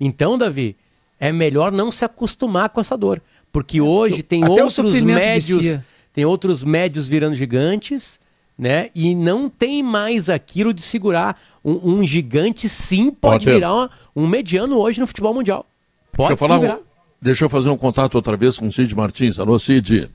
Então, Davi, é melhor não se acostumar com essa dor. Porque hoje tem Até outros médios, tem outros médios virando gigantes, né? E não tem mais aquilo de segurar um, um gigante, sim, pode, virar uma, um mediano hoje no futebol mundial. Pode eu, falar, deixa eu fazer um contato outra vez com o Cid Martins. Alô, Cid.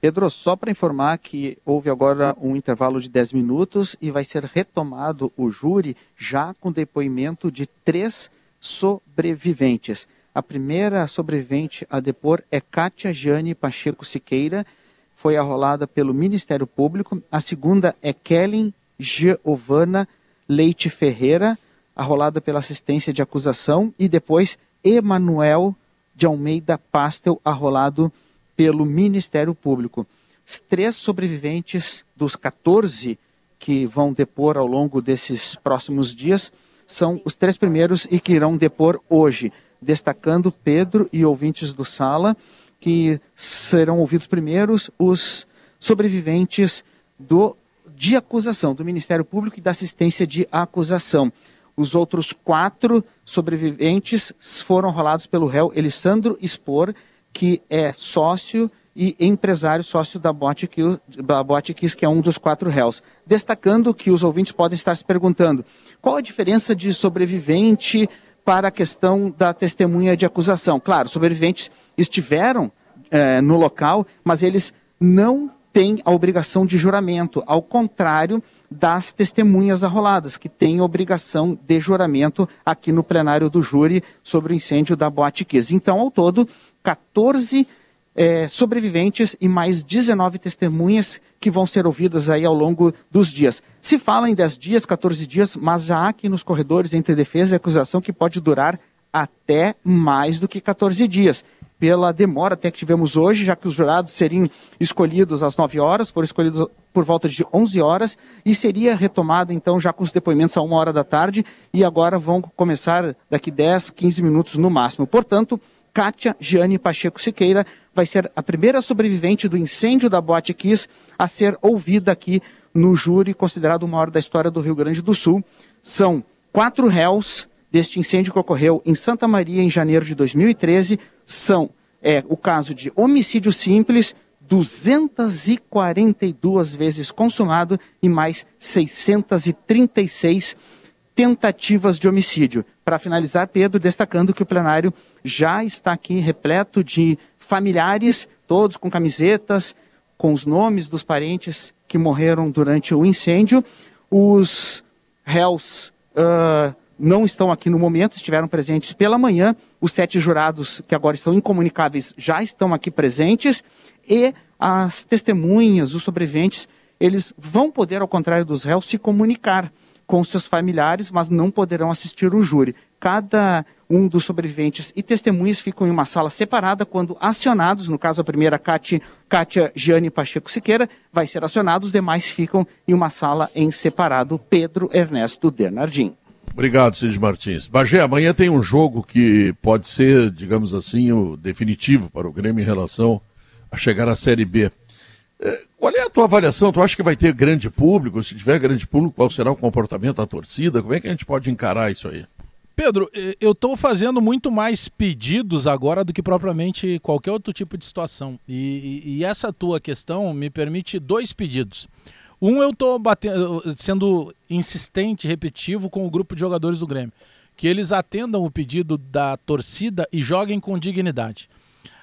Pedro, só para informar que houve agora um intervalo de 10 minutos e vai ser retomado o júri já com depoimento de três sobreviventes. A primeira sobrevivente a depor é Kátia Jane Pacheco Siqueira, foi arrolada pelo Ministério Público. A segunda é Kellen Giovana Leite Ferreira, arrolada pela assistência de acusação. E depois Emanuel de Almeida Pastel, arrolado pelo Ministério Público. Os três sobreviventes dos 14 que vão depor ao longo desses próximos dias são os três primeiros e que irão depor hoje, destacando Pedro e ouvintes do Sala que serão ouvidos primeiros os sobreviventes do, de acusação, do Ministério Público e da assistência de acusação. Os outros quatro sobreviventes foram rolados pelo réu Elisandro Spor, que é sócio e empresário sócio da Botiquis, que é um dos quatro réus. Destacando que os ouvintes podem estar se perguntando qual a diferença de sobrevivente para a questão da testemunha de acusação. Claro, sobreviventes estiveram é, no local, mas eles não têm a obrigação de juramento, ao contrário das testemunhas arroladas, que têm obrigação de juramento aqui no plenário do júri sobre o incêndio da Boate Kiss. Então, ao todo, 14 é, sobreviventes e mais 19 testemunhas que vão ser ouvidas aí ao longo dos dias. Se fala em 10 dias, 14 dias, mas já há aqui nos corredores entre defesa e acusação que pode durar até mais do que 14 dias. Pela demora até que tivemos hoje, já que os jurados seriam escolhidos às 9 horas, foram escolhidos por volta de 11 horas, e seria retomado então já com os depoimentos a 1 hora da tarde, e agora vão começar daqui 10, 15 minutos no máximo. Portanto, Kátia Giane Pacheco Siqueira vai ser a primeira sobrevivente do incêndio da Boate Kiss a ser ouvida aqui no júri, considerado o maior da história do Rio Grande do Sul. São quatro réus deste incêndio que ocorreu em Santa Maria em janeiro de 2013. São é, o caso de homicídio simples, 242 vezes consumado e mais 636 tentativas de homicídio. Para finalizar, Pedro, destacando que o plenário já está aqui repleto de familiares, todos com camisetas, com os nomes dos parentes que morreram durante o incêndio. Os réus uh, não estão aqui no momento, estiveram presentes pela manhã. Os sete jurados, que agora estão incomunicáveis, já estão aqui presentes. E as testemunhas, os sobreviventes, eles vão poder, ao contrário dos réus, se comunicar com seus familiares, mas não poderão assistir o júri. Cada um dos sobreviventes e testemunhas ficam em uma sala separada quando acionados, no caso a primeira, Kátia Gianni Pacheco Siqueira, vai ser acionado, os demais ficam em uma sala em separado, Pedro Ernesto Bernardim. Obrigado, Cid Martins. Bagé, amanhã tem um jogo que pode ser, digamos assim, o definitivo para o Grêmio em relação a chegar à Série B. É, qual é a tua avaliação? Tu acha que vai ter grande público? Se tiver grande público, qual será o comportamento da torcida? Como é que a gente pode encarar isso aí? Pedro, eu estou fazendo muito mais pedidos agora do que propriamente qualquer outro tipo de situação. E, e, e essa tua questão me permite dois pedidos. Um, eu estou sendo insistente, repetitivo com o grupo de jogadores do Grêmio. Que eles atendam o pedido da torcida e joguem com dignidade.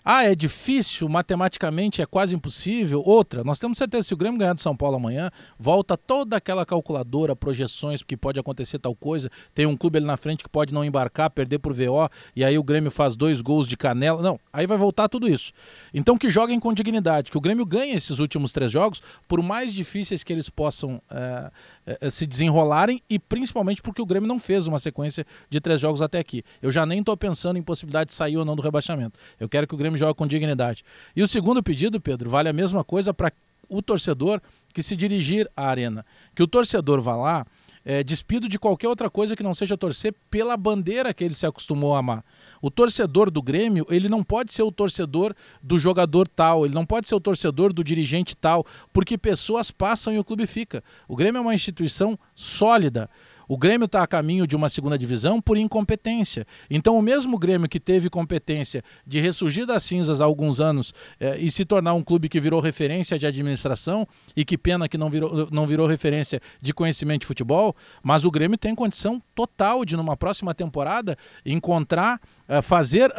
Ah, é difícil, matematicamente é quase impossível. Outra, nós temos certeza se o Grêmio ganhar do São Paulo amanhã, volta toda aquela calculadora, projeções, porque pode acontecer tal coisa. Tem um clube ali na frente que pode não embarcar, perder por VO, e aí o Grêmio faz dois gols de canela. Não, aí vai voltar tudo isso. Então que joguem com dignidade, que o Grêmio ganhe esses últimos três jogos, por mais difíceis que eles possam é, é, se desenrolarem e principalmente porque o Grêmio não fez uma sequência de três jogos até aqui. Eu já nem estou pensando em possibilidade de sair ou não do rebaixamento. Eu quero que o Grêmio jogue com dignidade. E o segundo pedido, Pedro, vale a mesma coisa para o torcedor que se dirigir à arena. Que o torcedor vá lá é, despido de qualquer outra coisa que não seja torcer pela bandeira que ele se acostumou a amar. O torcedor do Grêmio, ele não pode ser o torcedor do jogador tal, ele não pode ser o torcedor do dirigente tal, porque pessoas passam e o clube fica. O Grêmio é uma instituição sólida. O Grêmio está a caminho de uma segunda divisão por incompetência. Então, o mesmo Grêmio que teve competência de ressurgir das cinzas há alguns anos eh, e se tornar um clube que virou referência de administração, e que pena que não virou, não virou referência de conhecimento de futebol, mas o Grêmio tem condição total de, numa próxima temporada, encontrar, eh, fazer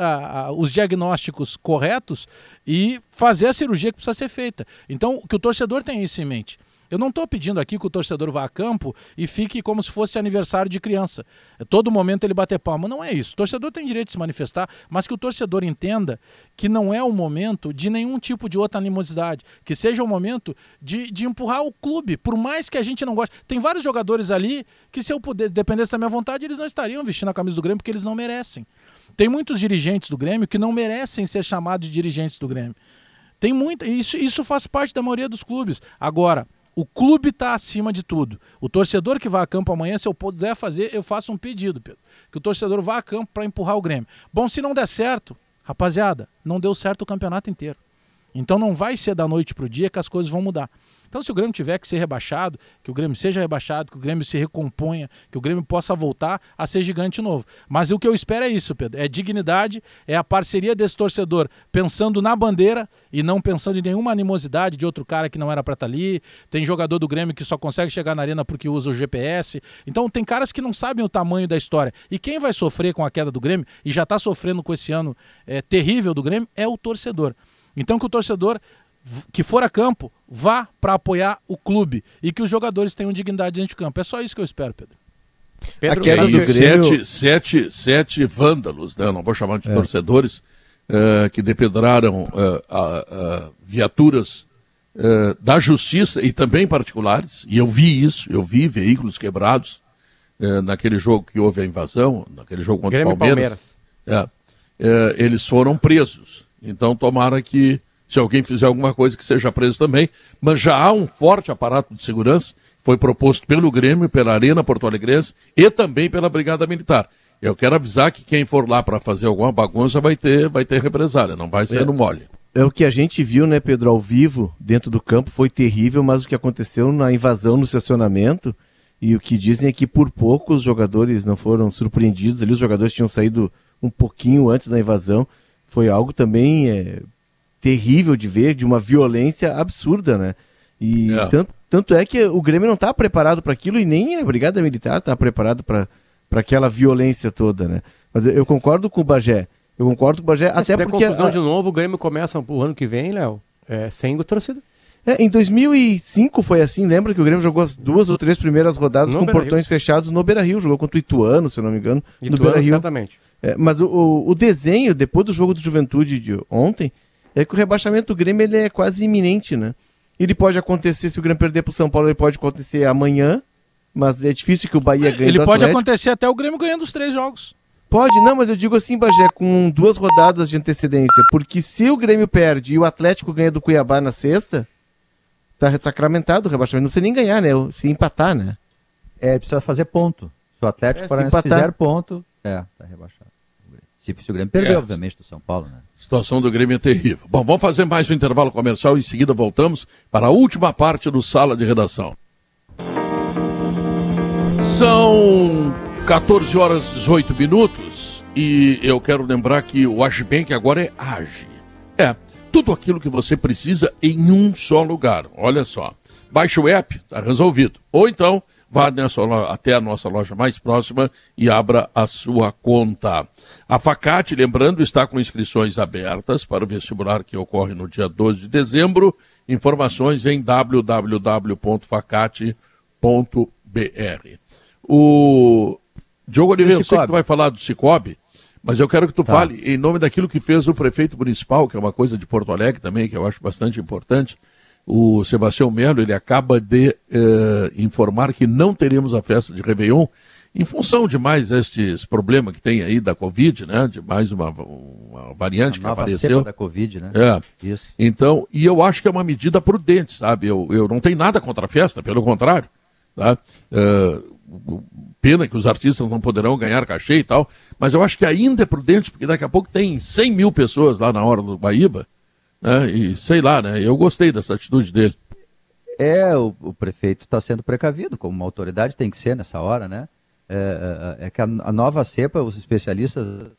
os diagnósticos corretos e fazer a cirurgia que precisa ser feita. Então, que o torcedor tenha isso em mente. Eu não estou pedindo aqui que o torcedor vá a campo e fique como se fosse aniversário de criança. É todo momento ele bater palma. Não é isso. O torcedor tem direito de se manifestar, mas que o torcedor entenda que não é o momento de nenhum tipo de outra animosidade. Que seja o momento de, de empurrar o clube, por mais que a gente não goste. Tem vários jogadores ali que, se eu puder, dependesse da minha vontade, eles não estariam vestindo a camisa do Grêmio porque eles não merecem. Tem muitos dirigentes do Grêmio que não merecem ser chamados de dirigentes do Grêmio. Tem muita, isso, isso faz parte da maioria dos clubes. Agora, o clube está acima de tudo. O torcedor que vai a campo amanhã, se eu puder fazer, eu faço um pedido, Pedro. Que o torcedor vá a campo para empurrar o Grêmio. Bom, se não der certo, rapaziada, não deu certo o campeonato inteiro. Então não vai ser da noite para o dia que as coisas vão mudar. Então, se o Grêmio tiver que ser rebaixado, que o Grêmio seja rebaixado, que o Grêmio se recomponha, que o Grêmio possa voltar a ser gigante novo. Mas o que eu espero é isso, Pedro: é dignidade, é a parceria desse torcedor pensando na bandeira e não pensando em nenhuma animosidade de outro cara que não era para estar tá ali. Tem jogador do Grêmio que só consegue chegar na arena porque usa o GPS. Então, tem caras que não sabem o tamanho da história. E quem vai sofrer com a queda do Grêmio, e já está sofrendo com esse ano é, terrível do Grêmio, é o torcedor. Então, que o torcedor que for a campo, vá para apoiar o clube e que os jogadores tenham dignidade dentro de campo. É só isso que eu espero, Pedro. Pedro a queda do Grêmio... sete, sete, sete vândalos, né? não vou chamar de é. torcedores, uh, que depedraram uh, viaturas da justiça e também particulares, e eu vi isso, eu vi veículos quebrados naquele jogo que houve a invasão, naquele jogo contra o Palmeiras. Palmeiras. É, eles foram presos. Então tomara que, se alguém fizer alguma coisa, que seja preso também. Mas já há um forte aparato de segurança, foi proposto pelo Grêmio, pela Arena Porto Alegrense e também pela Brigada Militar. Eu quero avisar que quem for lá para fazer alguma bagunça vai ter, vai ter represália, não vai ser é, no mole. É o que a gente viu, né, Pedro, ao vivo, dentro do campo, foi terrível, mas o que aconteceu na invasão no estacionamento, e o que dizem é que por pouco os jogadores não foram surpreendidos, ali os jogadores tinham saído um pouquinho antes da invasão, foi algo também é, terrível de ver, de uma violência absurda, né? E é. tanto, tanto é que o Grêmio não está preparado para aquilo e nem a Brigada Militar está preparado para para aquela violência toda, né? Mas eu concordo com o Bagé. Eu concordo com o Bagé, Mas até se porque... confusão a... de novo, o Grêmio começa o ano que vem, Léo, é, sem torcida. É, em 2005 foi assim, lembra que o Grêmio jogou as duas ou três primeiras rodadas no com portões fechados no Beira-Rio, jogou contra o Ituano, se não me engano, Ituano, no Beira-Rio. Exatamente. É, mas o, o, desenho, depois do jogo do Juventude de ontem, é que o rebaixamento do Grêmio ele é quase iminente, né? Ele pode acontecer, se o Grêmio perder para o São Paulo, ele pode acontecer amanhã, mas é difícil que o Bahia ganhe Ele pode acontecer até o Grêmio ganhando os três jogos. Pode, não, mas eu digo assim, Bagé, com duas rodadas de antecedência. Porque se o Grêmio perde e o Atlético ganha do Cuiabá na sexta, tá sacramentado o rebaixamento. Não precisa nem ganhar, né? Se empatar, né? É, precisa fazer ponto. Se o Atlético é, Paranaense fizer ponto, é, tá rebaixado. Se, se o Grêmio perder, é. obviamente, do São Paulo, né? A situação do Grêmio é terrível. Bom, vamos fazer mais um intervalo comercial e em seguida voltamos para a última parte do Sala de Redação. São 14 horas e 18 minutos e eu quero lembrar que o Agibank agora é Age. É, tudo aquilo que você precisa em um só lugar. Olha só. Baixe o app, está resolvido. Ou então, vá nessa, até a nossa loja mais próxima e abra a sua conta. A Facate, lembrando, está com inscrições abertas para o vestibular que ocorre no dia 12 de dezembro. Informações em www.facate.br. O Diogo Oliveira, eu sei que tu vai falar do Cicobi, mas eu quero que tu tá. fale em nome daquilo que fez o prefeito municipal, que é uma coisa de Porto Alegre também, que eu acho bastante importante. O Sebastião Melo, ele acaba de eh, informar que não teremos a festa de Réveillon em função de mais estes problemas que tem aí da Covid, né? De mais uma, uma variante a que apareceu. da Covid, né? É. Isso. Então, e eu acho que é uma medida prudente, sabe? Eu, eu não tenho nada contra a festa, pelo contrário. Tá? Uh, pena que os artistas não poderão ganhar cachê e tal, mas eu acho que ainda é prudente, porque daqui a pouco tem 100 mil pessoas lá na hora do Baíba, né? E sei lá, né? Eu gostei dessa atitude dele. É, o, o prefeito está sendo precavido, como uma autoridade tem que ser nessa hora, né? É, é, é que a, a, nova cepa, os especialistas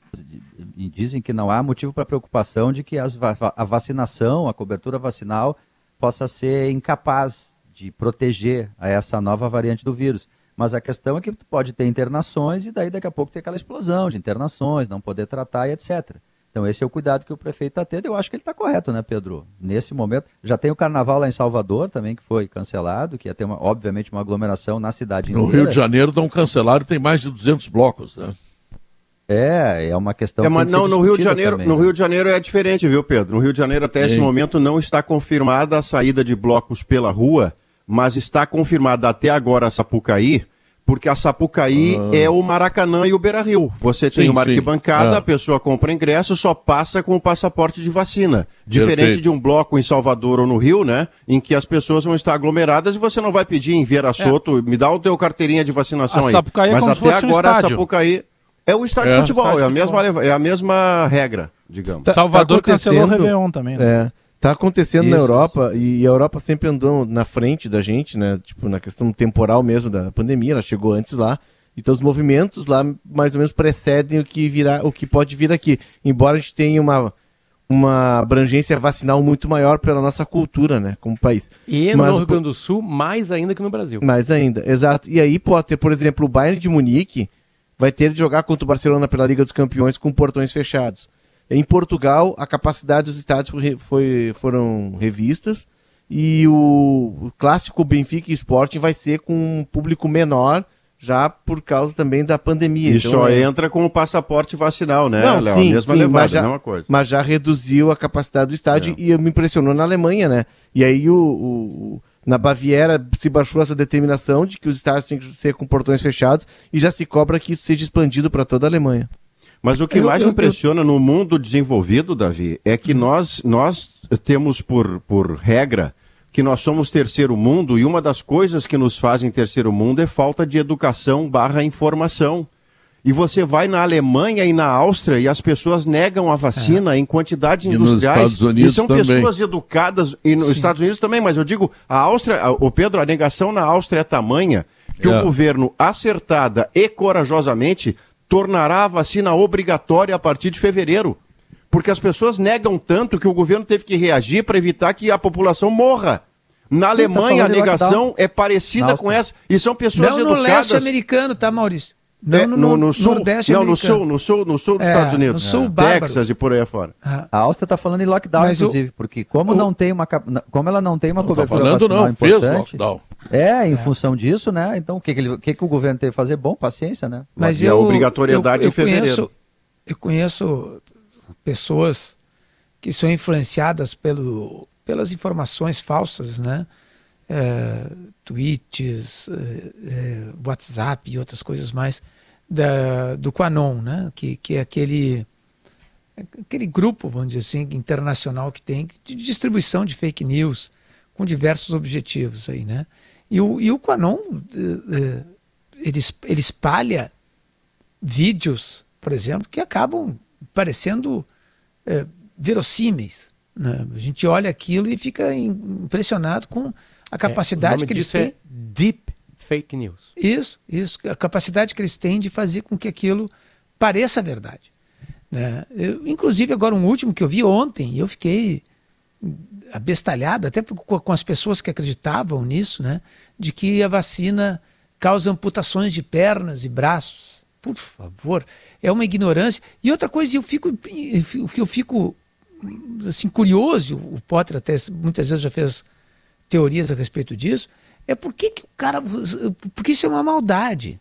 dizem que não há motivo para preocupação de que as, a vacinação, a cobertura vacinal, possa ser incapaz de proteger a essa nova variante do vírus. Mas a questão é que pode ter internações e daí daqui a pouco ter aquela explosão de internações, não poder tratar e etc. Então esse é o cuidado que o prefeito está tendo. Eu acho que ele está correto, né, Pedro? Nesse momento. Já tem o carnaval lá em Salvador também, que foi cancelado, que ia ter, uma, obviamente, uma aglomeração na cidade no inteira. No Rio de Janeiro estão cancelados, tem mais de 200 blocos, né? É, é uma questão. É, mas não, no Rio de Janeiro, também, no né? Rio de Janeiro é diferente, viu, Pedro? No Rio de Janeiro até Sim. esse momento não está confirmada a saída de blocos pela rua mas está confirmada até agora a Sapucaí, porque a Sapucaí ah. é o Maracanã e o Beira Rio. Você tem sim, uma arquibancada, ah. a pessoa compra ingresso, só passa com o passaporte de vacina. Diferente Perfeito. de um bloco em Salvador ou no Rio, né? Em que as pessoas vão estar aglomeradas e você não vai pedir em Vieira Soto, é. me dá o teu carteirinha de vacinação a aí. Sapucaí é Mas até agora um a Sapucaí é o estádio é, de futebol, é a, mesma, é a mesma regra, digamos. Tá, Salvador tá cancelou o Réveillon também, né? É. Tá acontecendo isso, na Europa isso. e a Europa sempre andou na frente da gente, né? Tipo, na questão temporal mesmo da pandemia, ela chegou antes lá. Então os movimentos lá mais ou menos precedem o que virá, o que pode vir aqui. Embora a gente tenha uma uma abrangência vacinal muito maior pela nossa cultura, né, como país. E no Mas, Rio Grande do Sul, mais ainda que no Brasil. Mais ainda, exato. E aí pode ter, por exemplo, o Bayern de Munique vai ter de jogar contra o Barcelona pela Liga dos Campeões com portões fechados. Em Portugal, a capacidade dos estádios foi, foi, foram revistas e o, o clássico Benfica e Sporting vai ser com um público menor, já por causa também da pandemia. E então, só é... entra com o passaporte vacinal, né, Não, Léo? Sim, mesma sim, levada, mas já, mesma coisa. Mas já reduziu a capacidade do estádio é. e me impressionou na Alemanha, né? E aí o, o, na Baviera se baixou essa determinação de que os estádios têm que ser com portões fechados e já se cobra que isso seja expandido para toda a Alemanha. Mas o que eu, mais eu, impressiona eu... no mundo desenvolvido, Davi, é que hum. nós, nós temos por, por regra que nós somos terceiro mundo e uma das coisas que nos fazem terceiro mundo é falta de educação barra informação. E você vai na Alemanha e na Áustria e as pessoas negam a vacina é. em quantidades e industriais. E são também. pessoas educadas, e nos Sim. Estados Unidos também, mas eu digo, a Áustria, o Pedro, a negação na Áustria é tamanha que é. o governo, acertada e corajosamente, tornará a vacina obrigatória a partir de fevereiro porque as pessoas negam tanto que o governo teve que reagir para evitar que a população morra. Na Alemanha, tá a negação é parecida Nossa. com essa. E são pessoas não educadas. no leste americano, tá, Maurício? Não é, no, no, no, sul, Nordeste não, no sul, no sul, no sul dos é, Estados Unidos. No sul, é. Texas e por aí afora. Ah. A Áustria está falando em lockdown, Mas inclusive, o, porque como o, não tem uma como ela não tem uma não cobertura tá falando, não, importante, fez lockdown. É, em é. função disso, né? Então, o que, que, ele, que, que o governo tem que fazer? Bom, paciência, né? Mas e eu, a obrigatoriedade eu, eu, em fevereiro. Conheço, eu conheço pessoas que são influenciadas pelo, pelas informações falsas, né? É, tweets, é, é, WhatsApp e outras coisas mais da, do Quanon, né? Que, que é aquele aquele grupo, vamos dizer assim, internacional que tem de distribuição de fake news com diversos objetivos aí, né? E o, e o Quanon é, é, ele, ele espalha vídeos, por exemplo, que acabam parecendo é, verossímeis. Né? A gente olha aquilo e fica impressionado com a capacidade é, que eles têm. É deep fake news. Isso, isso. A capacidade que eles têm de fazer com que aquilo pareça verdade. Né? Eu, inclusive, agora um último que eu vi ontem, eu fiquei abestalhado, até com as pessoas que acreditavam nisso, né? de que a vacina causa amputações de pernas e braços. Por favor, é uma ignorância. E outra coisa, eu fico, eu fico assim, curioso, o Potter até muitas vezes já fez teorias a respeito disso, é por que, que o cara. Porque isso é uma maldade.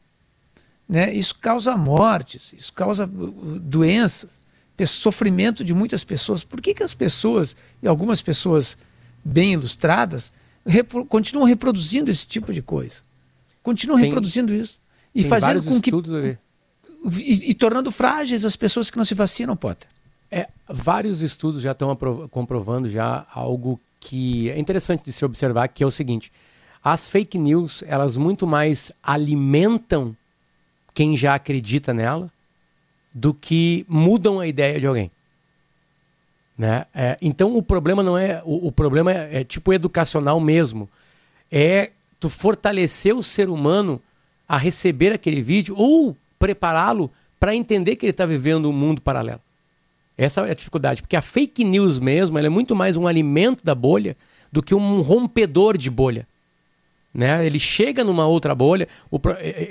Né? Isso causa mortes, isso causa doenças, sofrimento de muitas pessoas. Por que, que as pessoas, e algumas pessoas bem ilustradas, repro continuam reproduzindo esse tipo de coisa? Continuam tem, reproduzindo isso. E fazendo com que. E, e tornando frágeis as pessoas que não se vacinam, Potter. É, vários estudos já estão comprovando já algo que é interessante de se observar, que é o seguinte: as fake news elas muito mais alimentam quem já acredita nela do que mudam a ideia de alguém. Né? É, então o problema não é o, o problema é, é, tipo educacional mesmo, é tu fortalecer o ser humano a receber aquele vídeo ou prepará-lo para entender que ele está vivendo um mundo paralelo. Essa é a dificuldade, porque a fake news mesmo é muito mais um alimento da bolha do que um rompedor de bolha. Né? Ele chega numa outra bolha,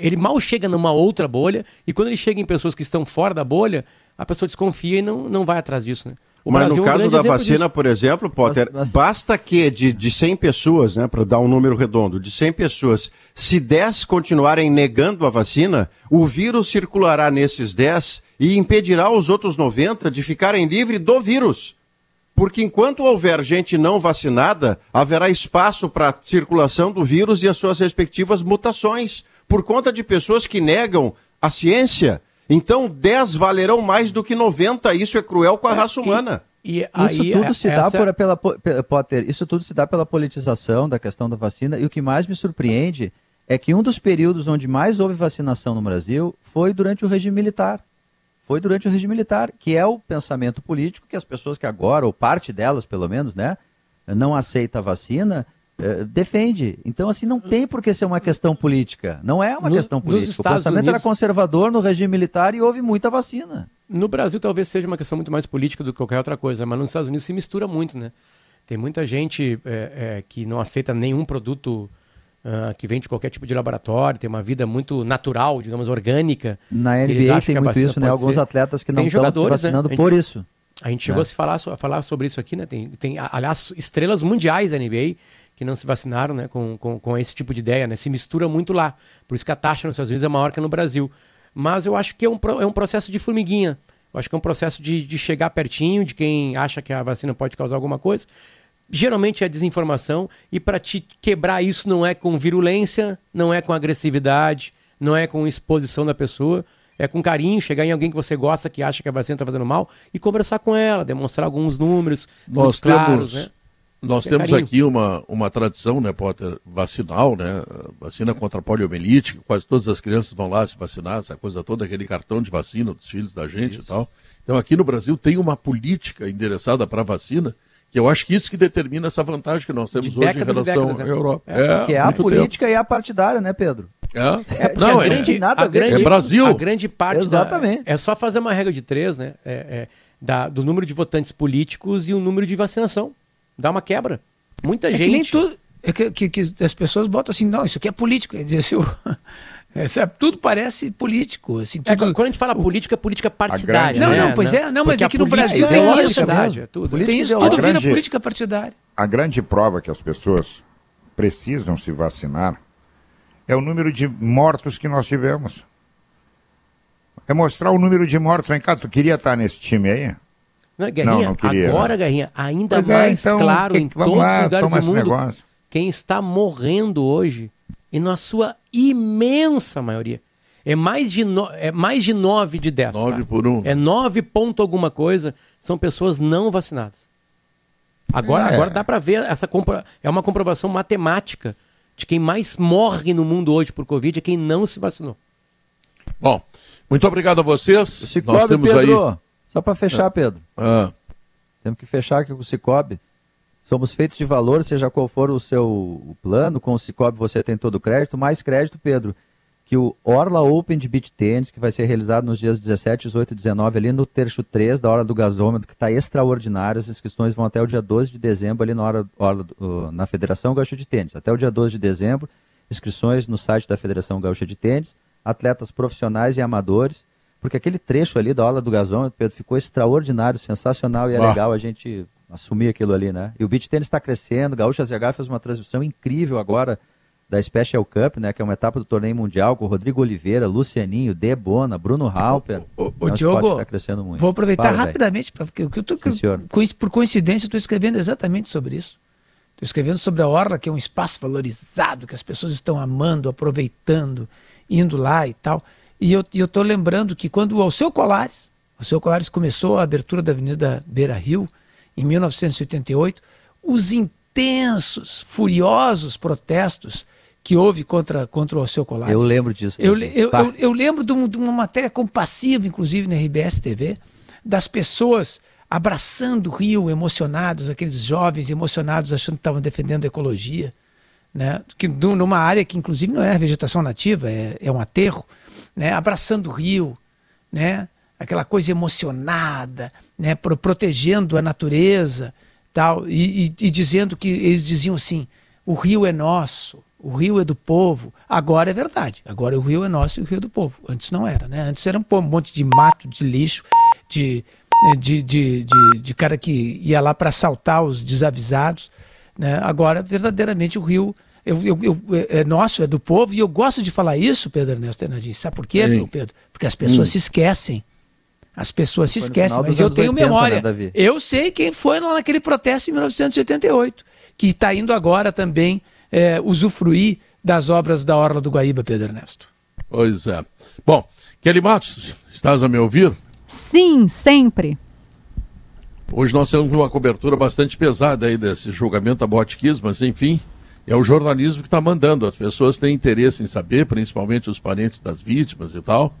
ele mal chega numa outra bolha, e quando ele chega em pessoas que estão fora da bolha, a pessoa desconfia e não, não vai atrás disso. Né? O Mas Brasil no caso é um da vacina, disso. por exemplo, Potter, mas, mas... basta que de, de 100 pessoas, né, para dar um número redondo, de 100 pessoas, se 10 continuarem negando a vacina, o vírus circulará nesses 10 e impedirá os outros 90 de ficarem livres do vírus. Porque enquanto houver gente não vacinada, haverá espaço para a circulação do vírus e as suas respectivas mutações, por conta de pessoas que negam a ciência. Então, 10 valerão mais do que 90. Isso é cruel com a é, raça humana. E, e isso tudo é, se dá por, pela, Potter, isso tudo se dá pela politização da questão da vacina. E o que mais me surpreende é que um dos períodos onde mais houve vacinação no Brasil foi durante o regime militar foi durante o regime militar, que é o pensamento político que as pessoas que agora, ou parte delas pelo menos, né, não aceita a vacina, eh, defende. Então, assim, não tem por que ser uma questão política. Não é uma no, questão política. O pensamento Unidos... era conservador no regime militar e houve muita vacina. No Brasil talvez seja uma questão muito mais política do que qualquer outra coisa, mas nos Estados Unidos se mistura muito, né? Tem muita gente é, é, que não aceita nenhum produto uh, que vem de qualquer tipo de laboratório, tem uma vida muito natural, digamos, orgânica. Na NBA tem muito isso, né? Alguns ser. atletas que não estão se né? vacinando né? por gente, isso. A gente chegou é. a, se falar, a falar sobre isso aqui, né? Tem, tem, aliás, estrelas mundiais da NBA que não se vacinaram né, com, com, com esse tipo de ideia, né? Se mistura muito lá. Por isso que a taxa nos Estados Unidos é maior que no Brasil. Mas eu acho que é um, é um processo de formiguinha. Eu acho que é um processo de, de chegar pertinho de quem acha que a vacina pode causar alguma coisa. Geralmente é desinformação, e para te quebrar isso não é com virulência, não é com agressividade, não é com exposição da pessoa, é com carinho, chegar em alguém que você gosta, que acha que a vacina está fazendo mal, e conversar com ela, demonstrar alguns números Nós claros, temos... né? Nós temos carinho. aqui uma, uma tradição, né, Potter, vacinal, né? Vacina contra a poliomielite, quase todas as crianças vão lá se vacinar, essa coisa toda, aquele cartão de vacina dos filhos da gente isso. e tal. Então aqui no Brasil tem uma política endereçada para a vacina, eu acho que isso que determina essa vantagem que nós temos de hoje em relação décadas, à né? Europa. É, é, que é a política tempo. e a partidária, né, Pedro? É, é não, a é grande, nada a, a grande, é Brasil. A grande parte Exatamente. Da, é só fazer uma regra de três, né? É, é, da, do número de votantes políticos e o número de vacinação. Dá uma quebra. Muita é gente. Que nem tudo, é que, que, que, as pessoas botam assim, não, isso aqui é político. Assim, é, sabe, tudo parece político. Assim, é, tudo... quando a gente fala política, é política partidária. Não, né? não, pois é, não, mas aqui no Brasil tem isso. É tudo. Tem isso, tudo vira política partidária. A grande prova que as pessoas precisam se vacinar é o número de mortos que nós tivemos. É mostrar o número de mortos. Vem cá, tu queria estar nesse time aí? Não, Guerrinha, não, não queria, agora, Guerrinha, ainda pois é, mais é, então, claro que, em todos lá, os lugares do mundo, negócio. quem está morrendo hoje, e na sua imensa maioria, é mais de, no, é mais de 9 de 10. 9 tá? por 1. É 9 ponto alguma coisa, são pessoas não vacinadas. Agora, é. agora dá para ver, essa compra, é uma comprovação matemática de quem mais morre no mundo hoje por Covid é quem não se vacinou. Bom, muito obrigado a vocês. Cicobi, Nós temos Pedro, aí... Só para fechar, é. Pedro. Ah. Temos que fechar aqui com o Cicobi. Somos feitos de valor, seja qual for o seu plano, com o Cicobi você tem todo o crédito, mais crédito, Pedro, que o Orla Open de Beach Tennis, que vai ser realizado nos dias 17, 18 e 19, ali no terço 3 da Hora do Gasômetro, que está extraordinário. As inscrições vão até o dia 12 de dezembro, ali na, hora, hora uh, na Federação Gaúcha de Tênis. Até o dia 12 de dezembro, inscrições no site da Federação Gaúcha de Tênis, atletas profissionais e amadores, porque aquele trecho ali da Hora do Gasômetro, Pedro, ficou extraordinário, sensacional e é ah. legal a gente assumir aquilo ali, né? E o beach tênis está crescendo, Gaúcha ZH fez uma transmissão incrível agora da Special Cup, né, que é uma etapa do torneio mundial com Rodrigo Oliveira, Lucianinho, Debona, Bruno Halper. O, o, o é Diogo, tá crescendo muito. vou aproveitar Fala, rapidamente, pra, porque eu tô, Sim, por coincidência, estou escrevendo exatamente sobre isso. Estou escrevendo sobre a Orla, que é um espaço valorizado, que as pessoas estão amando, aproveitando, indo lá e tal. E eu estou lembrando que quando o Alceu Colares, o Alceu Colares começou a abertura da Avenida Beira Rio, em 1988, os intensos, furiosos protestos que houve contra, contra o seu Colares. Eu lembro disso. Eu, eu, eu, eu, lembro de, um, de, uma matéria compassiva, inclusive na RBS TV, das pessoas abraçando o rio, emocionados, aqueles jovens emocionados achando que estavam defendendo a ecologia, né? que, numa área que inclusive não é vegetação nativa, é, é um aterro, né? abraçando o rio, né? Aquela coisa emocionada, né? Pro, protegendo a natureza tal, e, e, e dizendo que eles diziam assim, o rio é nosso, o rio é do povo. Agora é verdade. Agora o rio é nosso e o rio é do povo. Antes não era, né? Antes era um monte de mato, de lixo, de, de, de, de, de cara que ia lá para assaltar os desavisados. Né? Agora, verdadeiramente, o rio eu, eu, eu, é, é nosso, é do povo, e eu gosto de falar isso, Pedro Ernesto Hernandes. Sabe por quê, meu Pedro? Porque as pessoas hum. se esquecem. As pessoas se esquecem, mas eu tenho 80, memória. Né, eu sei quem foi lá naquele protesto em 1988, que está indo agora também é, usufruir das obras da Orla do Guaíba, Pedro Ernesto. Pois é. Bom, Kelly Matos, estás a me ouvir? Sim, sempre. Hoje nós temos uma cobertura bastante pesada aí desse julgamento a Botkiss, mas enfim, é o jornalismo que está mandando. As pessoas têm interesse em saber, principalmente os parentes das vítimas e tal.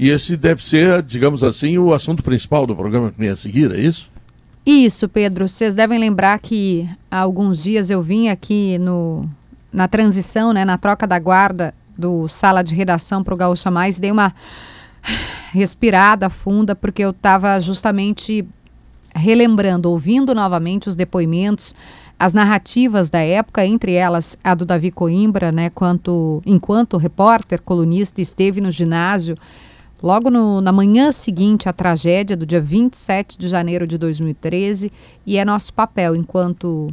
E esse deve ser, digamos assim, o assunto principal do programa que vem a seguir, é isso? Isso, Pedro. Vocês devem lembrar que há alguns dias eu vim aqui no, na transição, né, na troca da guarda do sala de redação para o Gaúcha Mais, dei uma respirada funda, porque eu estava justamente relembrando, ouvindo novamente os depoimentos, as narrativas da época, entre elas a do Davi Coimbra, né, quanto, enquanto repórter, colunista, esteve no ginásio logo no, na manhã seguinte à tragédia do dia 27 de janeiro de 2013 e é nosso papel enquanto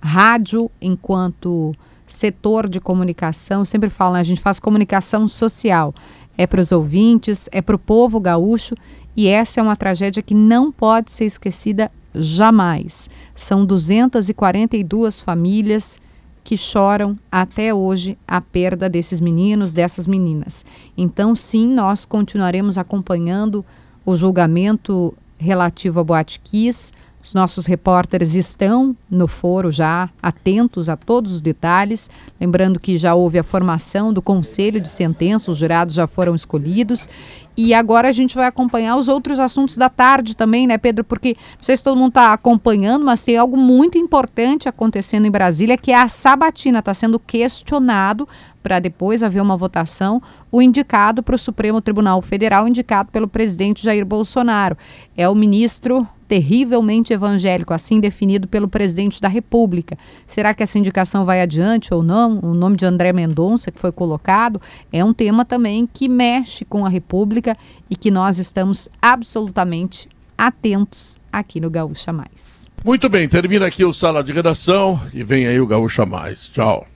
rádio enquanto setor de comunicação, sempre falo, né, a gente faz comunicação social. É para os ouvintes, é para o povo gaúcho e essa é uma tragédia que não pode ser esquecida jamais. São 242 famílias que choram até hoje a perda desses meninos, dessas meninas. Então, sim, nós continuaremos acompanhando o julgamento relativo a Boate Kiss. Os nossos repórteres estão no foro já, atentos a todos os detalhes. Lembrando que já houve a formação do Conselho de Sentença, os jurados já foram escolhidos. E agora a gente vai acompanhar os outros assuntos da tarde também, né, Pedro? Porque não sei se todo mundo está acompanhando, mas tem algo muito importante acontecendo em Brasília, que é a sabatina. Está sendo questionado para depois haver uma votação, o indicado para o Supremo Tribunal Federal, indicado pelo presidente Jair Bolsonaro. É o ministro terrivelmente evangélico, assim definido pelo presidente da República. Será que essa indicação vai adiante ou não? O nome de André Mendonça, que foi colocado, é um tema também que mexe com a República e que nós estamos absolutamente atentos aqui no Gaúcha Mais. Muito bem, termina aqui o Sala de Redação e vem aí o Gaúcha Mais. Tchau.